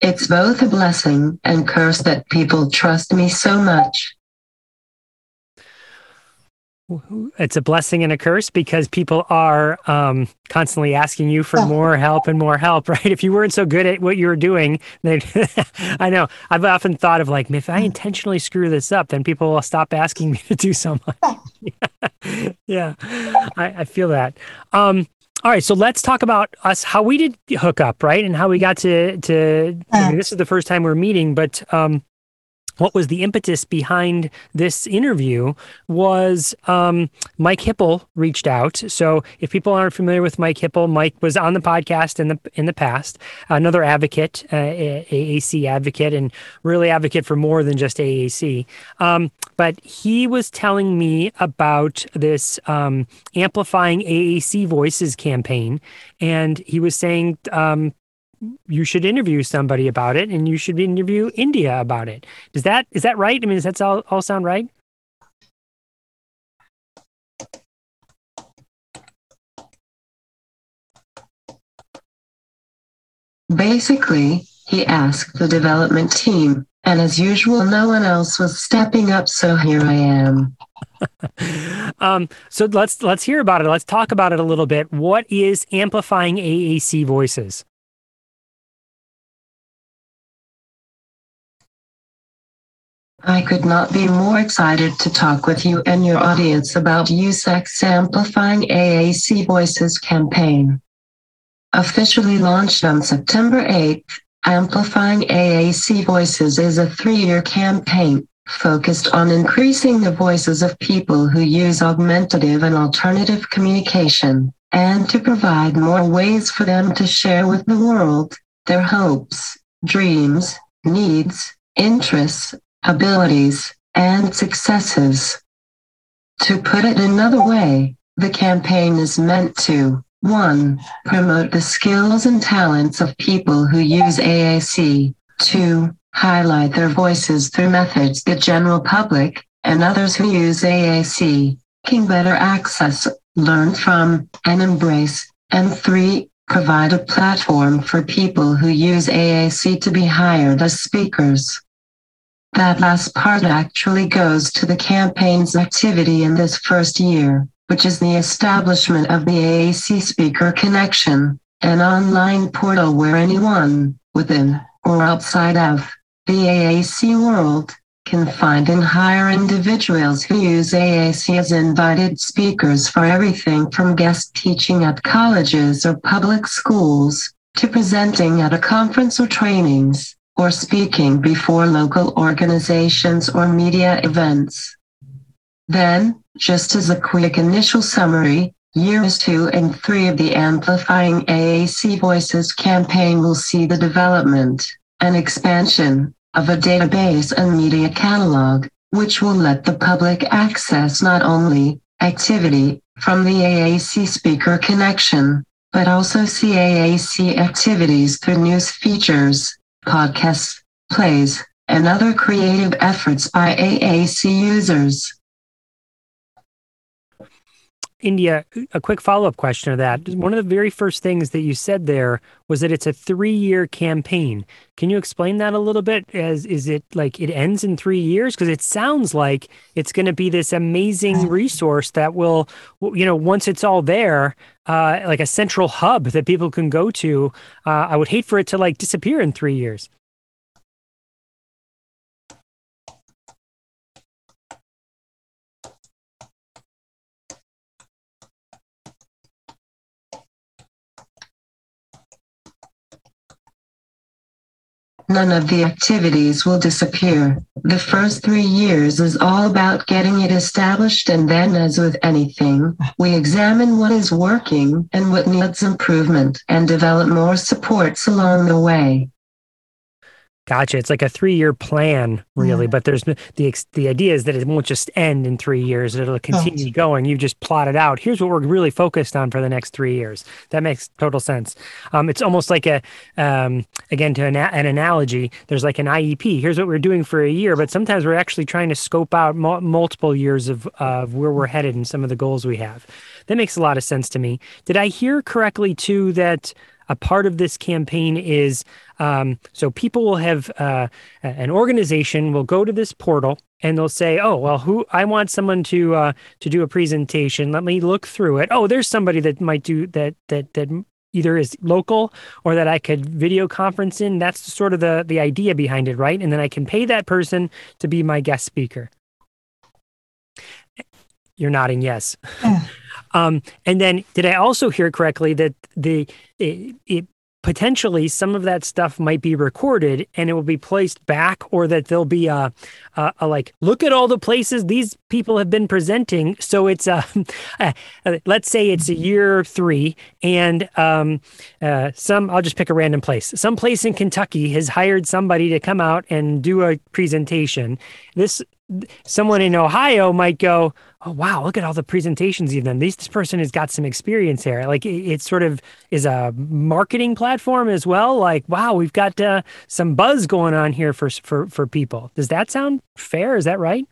It's both a blessing and curse that people trust me so much.
it's a blessing and a curse because people are um, constantly asking you for more help and more help, right? If you weren't so good at what you were doing, I know I've often thought of like, if I intentionally screw this up, then people will stop asking me to do so much. yeah, I, I, feel that. Um, all right, so let's talk about us, how we did hook up, right, and how we got to to. I mean, this is the first time we're meeting, but um, what was the impetus behind this interview was um, Mike Hipple reached out. So if people aren't familiar with Mike Hipple, Mike was on the podcast in the in the past, another advocate, uh, AAC advocate, and really advocate for more than just AAC. Um, but he was telling me about this um, amplifying AAC voices campaign, and he was saying um, you should interview somebody about it and you should interview India about it. Is that is that right? I mean, does that all, all sound right?
Basically, he asked the development team, and as usual, no one else was stepping up, so here I am.
um, so let's let's hear about it. Let's talk about it a little bit. What is amplifying AAC voices?
I could not be more excited to talk with you and your audience about USSAAC's Amplifying AAC Voices campaign. Officially launched on September 8th, Amplifying AAC Voices is a three year campaign focused on increasing the voices of people who use augmentative and alternative communication, and to provide more ways for them to share with the world their hopes, dreams, needs, interests, abilities, and successes. To put it another way, the campaign is meant to 1. Promote the skills and talents of people who use AAC. 2. Highlight their voices through methods the general public and others who use AAC can better access, learn from, and embrace. And 3. Provide a platform for people who use AAC to be hired as speakers. That last part actually goes to the campaign's activity in this first year, which is the establishment of the AAC Speaker Connection, an online portal where anyone, within or outside of the AAC world, can find and hire individuals who use AAC as invited speakers for everything from guest teaching at colleges or public schools to presenting at a conference or trainings or speaking before local organizations or media events. Then, just as a quick initial summary, years two and three of the Amplifying AAC Voices campaign will see the development and expansion of a database and media catalog, which will let the public access not only activity from the AAC speaker connection, but also see AAC activities through news features, podcasts, plays, and other creative efforts by AAC users.
India, a quick follow up question to that. One of the very first things that you said there was that it's a three year campaign. Can you explain that a little bit? As is it like it ends in three years? Because it sounds like it's going to be this amazing resource that will, you know, once it's all there, uh, like a central hub that people can go to. Uh, I would hate for it to like disappear in three years.
None of the activities will disappear. The first three years is all about getting it established, and then, as with anything, we examine what is working and what needs improvement and develop more supports along the way.
Gotcha. It's like a three-year plan, really. Yeah. But there's the the idea is that it won't just end in three years; it'll continue oh. going. You just plot it out. Here's what we're really focused on for the next three years. That makes total sense. Um, it's almost like a um, again to an, an, analogy. There's like an IEP. Here's what we're doing for a year, but sometimes we're actually trying to scope out mo- multiple years of of where we're headed and some of the goals we have. That makes a lot of sense to me. Did I hear correctly too that? a part of this campaign is um, so people will have uh, an organization will go to this portal and they'll say, "Oh, well, who I want someone to uh, to do a presentation. Let me look through it. Oh, there's somebody that might do that that that either is local or that I could video conference in. That's sort of the the idea behind it, right? And then I can pay that person to be my guest speaker." You're nodding yes. um, and then, did I also hear correctly that the it, it potentially some of that stuff might be recorded and it will be placed back or that there'll be a, a, a like look at all the places these people have been presenting. So it's a, uh, let's say it's a year three and um, uh, some i'll just pick a random place. Some place in kentucky has hired somebody to come out and do a presentation. This someone in ohio might go oh wow look at all the presentations you've done. This, this person has got some experience here like it, it, sort of is a marketing platform as well. Like wow we've got uh, some buzz going on here for for for people. Does that sound fair? Is that right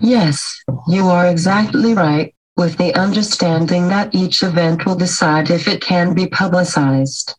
Yes, you are exactly right with the understanding that each event will decide if it can be publicized.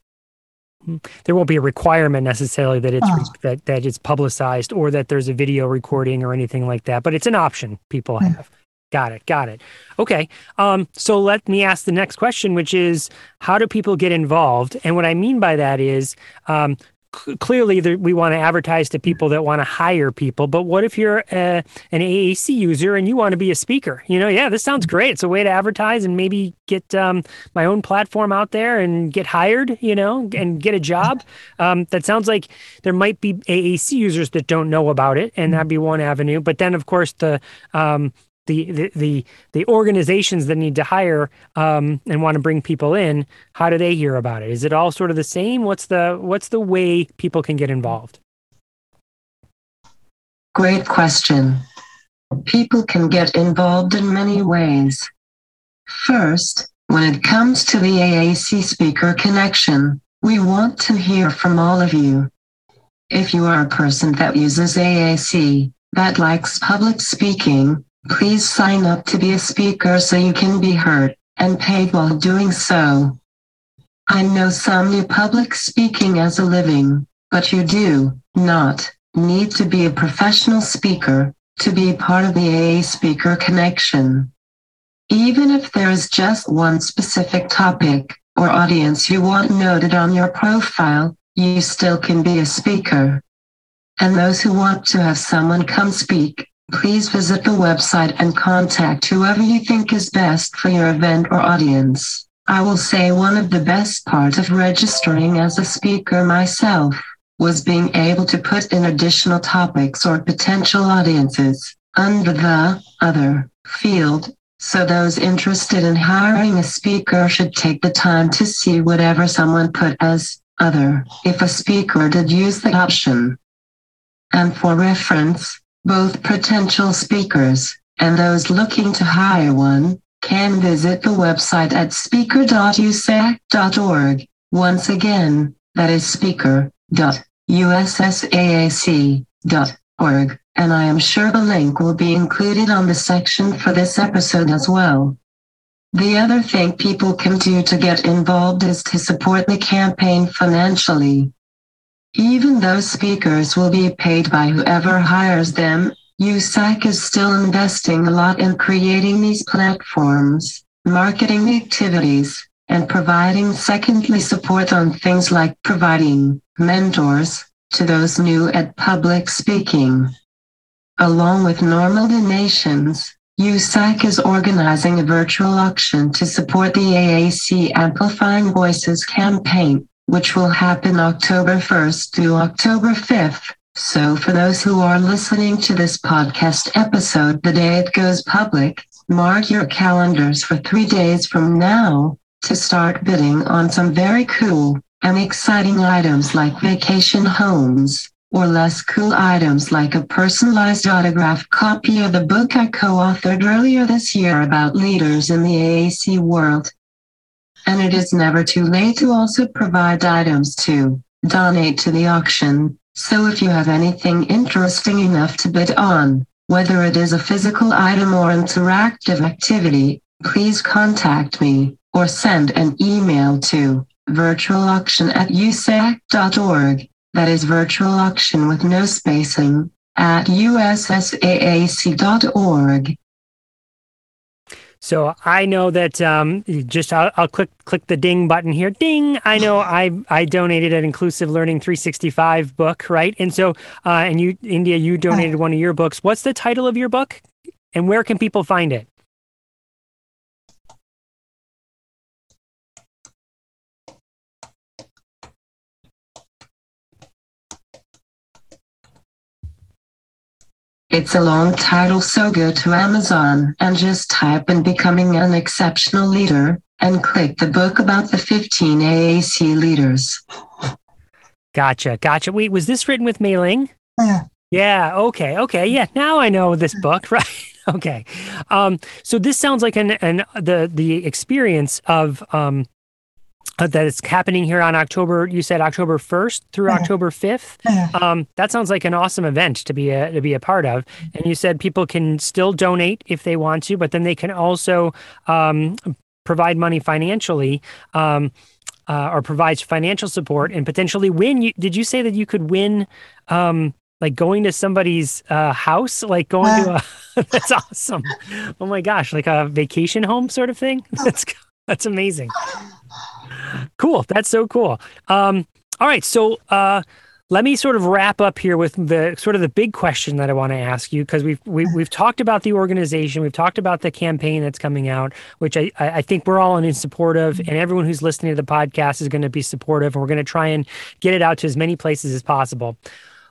Hmm. There won't be a requirement necessarily that it's oh. that that it's publicized or that there's a video recording or anything like that, but it's an option people hmm. have. Got it. Got it. Okay. Um, so let me ask the next question, which is how do people get involved? And what I mean by that is um, clearly we want to advertise to people that want to hire people but what if you're a, an aac user and you want to be a speaker? You know yeah this sounds great. It's a way to advertise and maybe get um, my own platform out there and get hired you know and get a job. Um, that sounds like there might be aac users that don't know about it and that'd be one avenue but then of course the um, the, the the organizations that need to hire um, and want to bring people in how do they hear about it? Is it all sort of the same? What's the what's the way people can get involved?
Great question. People can get involved in many ways. First when it comes to the aac speaker connection we want to hear from all of you. If you are a person that uses aac that likes public speaking Please sign up to be a speaker so you can be heard and paid while doing so. I know some do public speaking as a living, but you do not need to be a professional speaker to be part of the AA Speaker Connection. Even if there is just one specific topic or audience you want noted on your profile, you still can be a speaker. And those who want to have someone come speak Please visit the website and contact whoever you think is best for your event or audience. I will say one of the best parts of registering as a speaker myself was being able to put in additional topics or potential audiences under the other field. So those interested in hiring a speaker should take the time to see whatever someone put as other if a speaker did use the option. And for reference, both potential speakers and those looking to hire one can visit the website at speaker.ussaac.org. Once again, that is speaker.ussaac.org, and I am sure the link will be included on the section for this episode as well. The other thing people can do to get involved is to support the campaign financially. Even though speakers will be paid by whoever hires them, USSAAC is still investing a lot in creating these platforms, marketing activities, and providing secondly support on things like providing mentors to those new at public speaking. Along with normal donations, USSAAC is organizing a virtual auction to support the AAC Amplifying Voices campaign which will happen October 1st through October 5th. So for those who are listening to this podcast episode the day it goes public, mark your calendars for three days from now to start bidding on some very cool and exciting items like vacation homes or less cool items like a personalized autographed copy of the book I co-authored earlier this year about leaders in the AAC world and it is never too late to also provide items to donate to the auction. So if you have anything interesting enough to bid on, whether it is a physical item or interactive activity, please contact me or send an email to virtualauction at ussaac.org. That is virtual auction with no spacing at ussaac.org.
So I know that um, just I'll, I'll, click click the ding button here. Ding! I know I I donated an Inclusive Learning 365 book, right? And so uh, and you India, you donated one of your books. What's the title of your book, and where can people find it?
It's a long title, so go to Amazon and just type in Becoming an Exceptional Leader and click the book about the 15 AAC leaders.
Gotcha, gotcha. Wait, was this written with Mei Ling?
Yeah.
Yeah, okay, okay. Yeah, now I know this book, right? okay. Um, so this sounds like an, an the the experience of um, that it's happening here on October. You said October first through
Yeah.
October fifth.
Yeah.
Um, that sounds like an awesome event to be a to be a part of. And you said people can still donate if they want to, but then they can also um, provide money financially. Um, uh, or provides financial support and potentially win. You, did you say that you could win, um, like going to somebody's uh, house, like going to a? that's awesome. Oh my gosh, like a vacation home sort of thing. That's that's amazing. Cool. That's so cool. Um, all right, so uh, let me sort of wrap up here with the sort of the big question that I want to ask you because we've we, we've talked about the organization, we've talked about the campaign that's coming out, which I I I think we're all in support of, and everyone who's listening to the podcast is going to be supportive, and we're going to try and get it out to as many places as possible.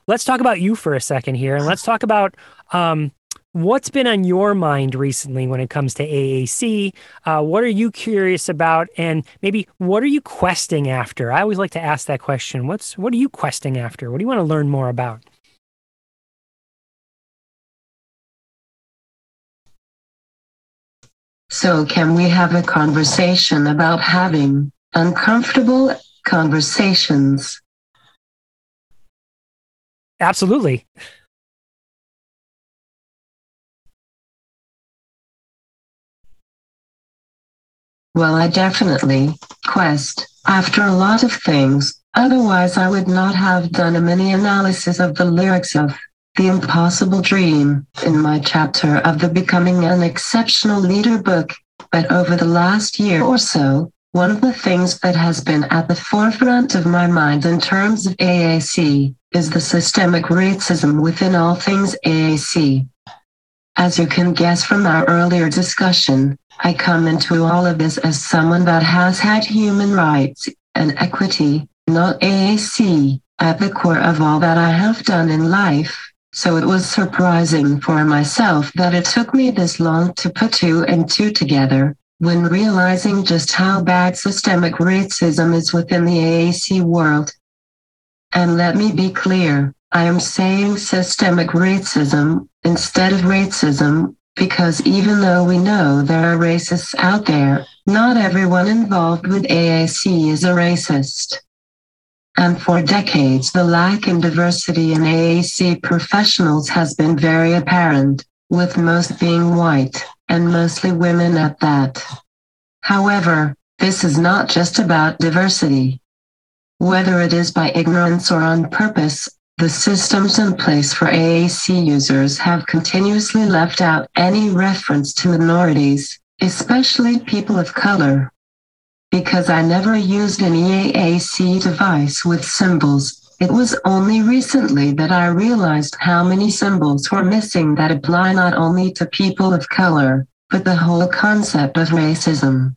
Let's talk about you for a second here, and let's talk about um, what's been on your mind recently when it comes to AAC. Uh, what are you curious about, and maybe what are you questing after? I always like to ask that question. What's what are you questing after? What do you want to learn more about?
So, can we have a conversation about having uncomfortable conversations?
Absolutely.
Well, I definitely quest after a lot of things. Otherwise, I would not have done a mini analysis of the lyrics of The Impossible Dream in my chapter of the Becoming an Exceptional Leader book. But over the last year or so, one of the things that has been at the forefront of my mind in terms of AAC is the systemic racism within all things AAC. As you can guess from our earlier discussion, I come into all of this as someone that has had human rights and equity, not AAC, at the core of all that I have done in life. So it was surprising for myself that it took me this long to put two and two together when realizing just how bad systemic racism is within the AAC world. And let me be clear, I am saying systemic racism instead of racism because even though we know there are racists out there, not everyone involved with AAC is a racist. And for decades, the lack in diversity in AAC professionals has been very apparent, with most being white, and mostly women at that. However, this is not just about diversity. Whether it is by ignorance or on purpose, the systems in place for AAC users have continuously left out any reference to minorities, especially people of color. Because I never used an EAAC device with symbols, it was only recently that I realized how many symbols were missing that apply not only to people of color, but the whole concept of racism.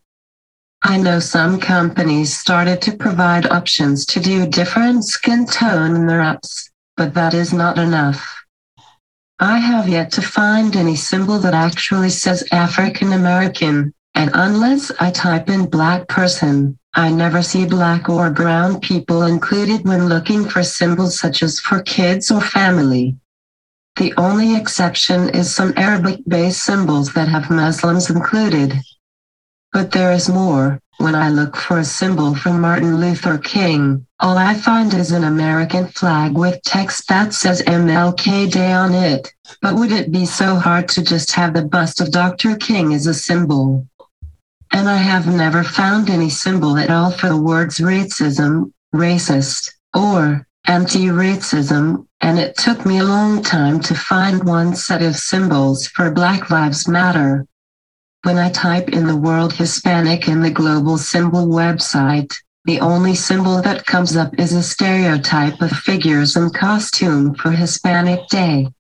I know some companies started to provide options to do different skin tone in their apps, but that is not enough. I have yet to find any symbol that actually says African American, and unless I type in black person, I never see black or brown people included when looking for symbols such as for kids or family. The only exception is some Arabic based symbols that have Muslims included. But there is more. When I look for a symbol from Martin Luther King, all I find is an American flag with text that says MLK Day on it. But would it be so hard to just have the bust of Dr. King as a symbol? and I have never found any symbol at all for the words racism, racist, or anti-racism, and it took me a long time to find one set of symbols for Black Lives Matter. When I type in the word Hispanic in the global symbol website, the only symbol that comes up is a stereotype of figures in costume for Hispanic Day.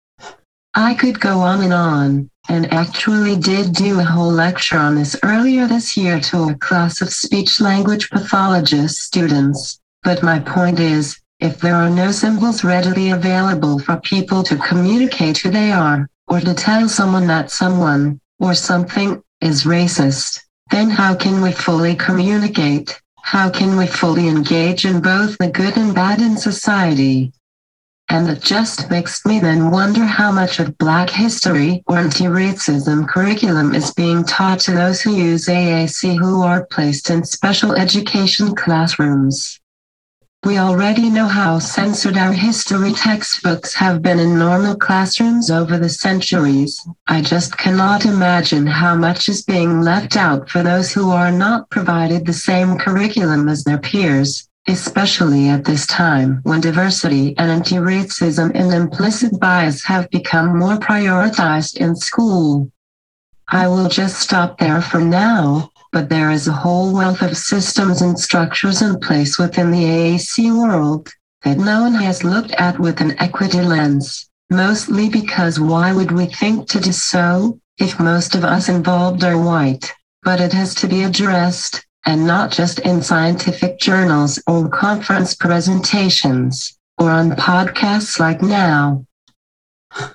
I could go on and on, and actually did do a whole lecture on this earlier this year to a class of speech language pathologist students. But my point is, if there are no symbols readily available for people to communicate who they are, or to tell someone that someone, or something, is racist, then how can we fully communicate? How can we fully engage in both the good and bad in society? And it just makes me then wonder how much of Black history or anti-racism curriculum is being taught to those who use AAC who are placed in special education classrooms. We already know how censored our history textbooks have been in normal classrooms over the centuries. I just cannot imagine how much is being left out for those who are not provided the same curriculum as their peers, especially at this time when diversity and anti-racism and implicit bias have become more prioritized in school. I will just stop there for now but there is a whole wealth of systems and structures in place within the AAC world that no one has looked at with an equity lens, mostly because why would we think to do so if most of us involved are white? But it has to be addressed, and not just in scientific journals or conference presentations or on podcasts like now.
All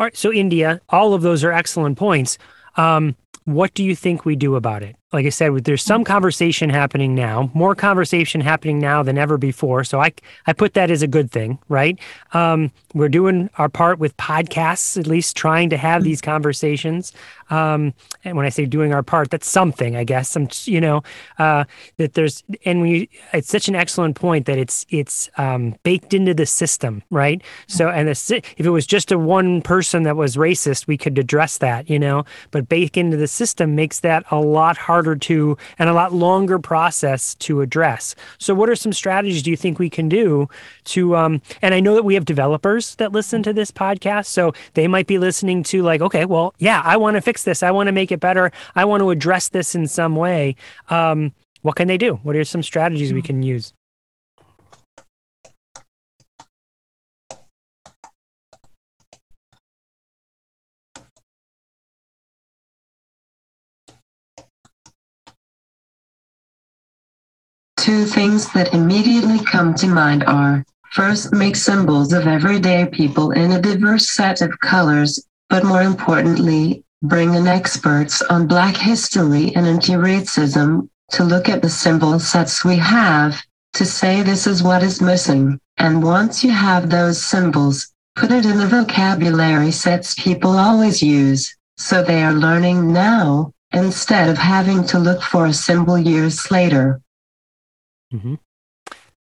right, so India, all of those are excellent points. Um, what do you think we do about it? Like I said, there's some conversation happening now, more conversation happening now than ever before. So I, I put that as a good thing, right? Um, we're doing our part with podcasts, at least trying to have these conversations. Um, and when I say doing our part, that's something, I guess. I'm, you know, uh, that there's, and we, it's such an excellent point that it's it's um, baked into the system, right? So, and the, if it was just a one person that was racist, we could address that, you know. But baked into the system makes that a lot harder to and a lot longer process to address. So, what are some strategies do you think we can do to? Um, and I know that we have developers that listen to this podcast, so they might be listening to like, okay, well, yeah, I want to fix this. I want to make it better. I want to address this in some way. Um, what can they do? What are some strategies we hmm. can use?
Two things that immediately come to mind are first, make symbols of everyday people in a diverse set of colors, but more importantly, bring in experts on Black history and anti-racism to look at the symbol sets we have to say this is what is missing. And once you have those symbols, put it in the vocabulary sets people always use, so they are learning now instead of having to look for a symbol years later.
Mm-hmm.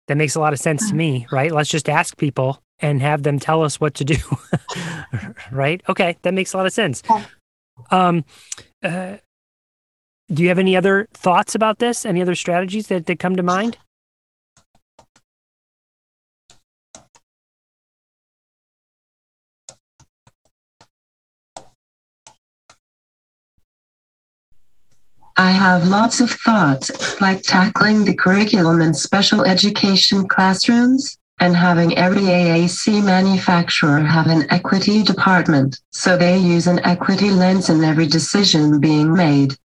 That makes a lot of sense to me, right? Let's just ask people and have them tell us what to do. right? Okay, that makes a lot of sense. Um, uh, do you have any other thoughts about this? Any other strategies that, that come to mind?
I have lots of thoughts, like tackling the curriculum in special education classrooms, and having every AAC manufacturer have an equity department, so they use an equity lens in every decision being made.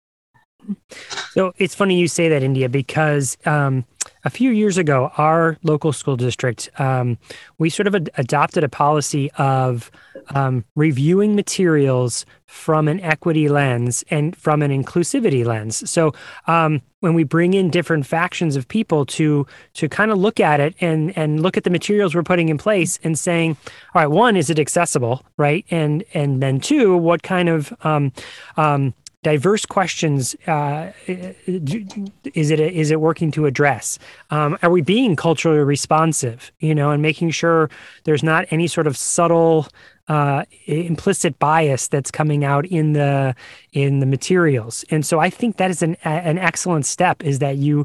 So it's funny you say that, India, because um, a few years ago, our local school district, um, we sort of ad- adopted a policy of um, reviewing materials from an equity lens and from an inclusivity lens. So um, when we bring in different factions of people to to kind of look at it and and look at the materials we're putting in place and saying, all right, one, is it accessible, right? And and then two, what kind of um, um, diverse questions uh, is it is it working to address? Um, are we being culturally responsive? You know, and making sure there's not any sort of subtle uh, implicit bias that's coming out in the in the materials. And so I think that is an an excellent step. Is that you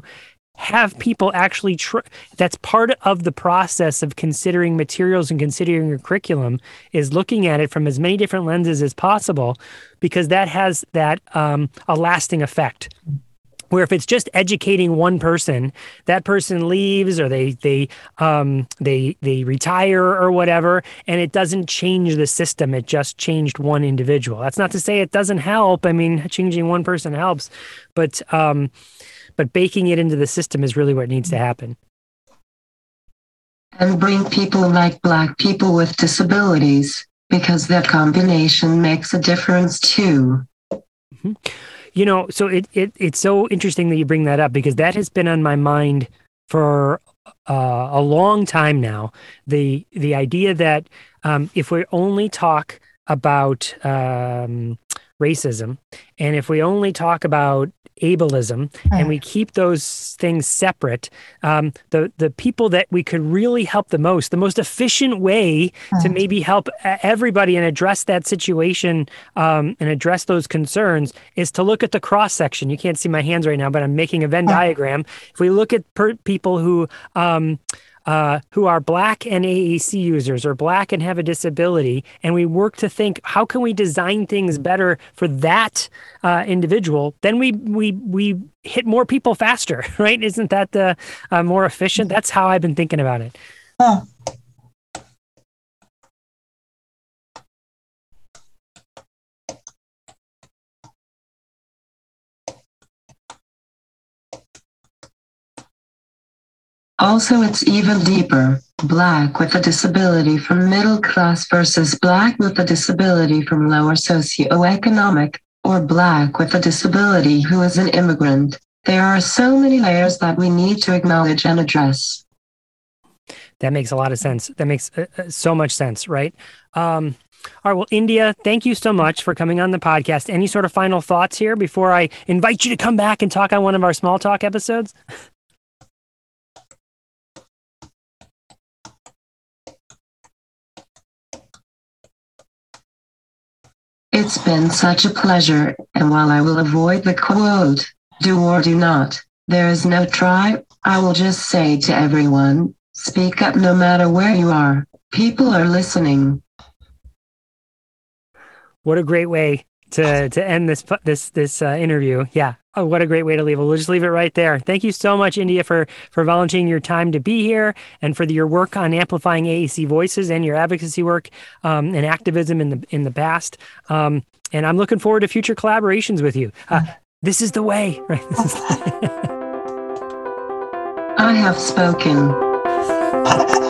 have people actually tr- that's part of the process of considering materials and considering your curriculum is looking at it from as many different lenses as possible because that has that um, a lasting effect where if it's just educating one person, that person leaves or they they um, they they retire or whatever, and it doesn't change the system. It just changed one individual. That's not to say it doesn't help. I mean, changing one person helps, but um, but baking it into the system is really what needs to happen.
And bring people like Black people with disabilities because that combination makes a difference too.
Mm-hmm. You know, so it, it it's so interesting that you bring that up because that has been on my mind for uh, a long time now. The the idea that um, if we only talk about um, racism. And if we only talk about ableism and we keep those things separate um, the the people that we could really help the most the most efficient way to maybe help everybody and address that situation um, and address those concerns is to look at the cross section. You can't see my hands right now but i'm making a venn diagram. If we look at per- people who um, uh, who are black and AAC users or black and have a disability, and we work to think how can we design things better for that uh, individual, then we we we hit more people faster, right? Isn't that the uh, more efficient? That's how I've been thinking about it. Huh.
Also, it's even deeper. Black with a disability from middle class versus Black with a disability from lower socioeconomic, or Black with a disability who is an immigrant. There are so many layers that we need to acknowledge and address.
That makes a lot of sense. That makes uh, uh so much sense, right? Um, all right. Well, India, thank you so much for coming on the podcast. Any sort of final thoughts here before I invite you to come back and talk on one of our small talk episodes?
It's been such a pleasure, and while I will avoid the quote, do or do not, there is no try, I will just say to everyone, speak up no matter where you are. People are listening.
What a great way to to end this this this uh, interview. Yeah. Oh, what a great way to leave it. We'll just leave it right there. Thank you so much, India, for for volunteering your time to be here and for the, your work on amplifying AAC voices and your advocacy work um, and activism in the in the past. Um, and I'm looking forward to future collaborations with you. Uh, this is the way, right?
I have spoken.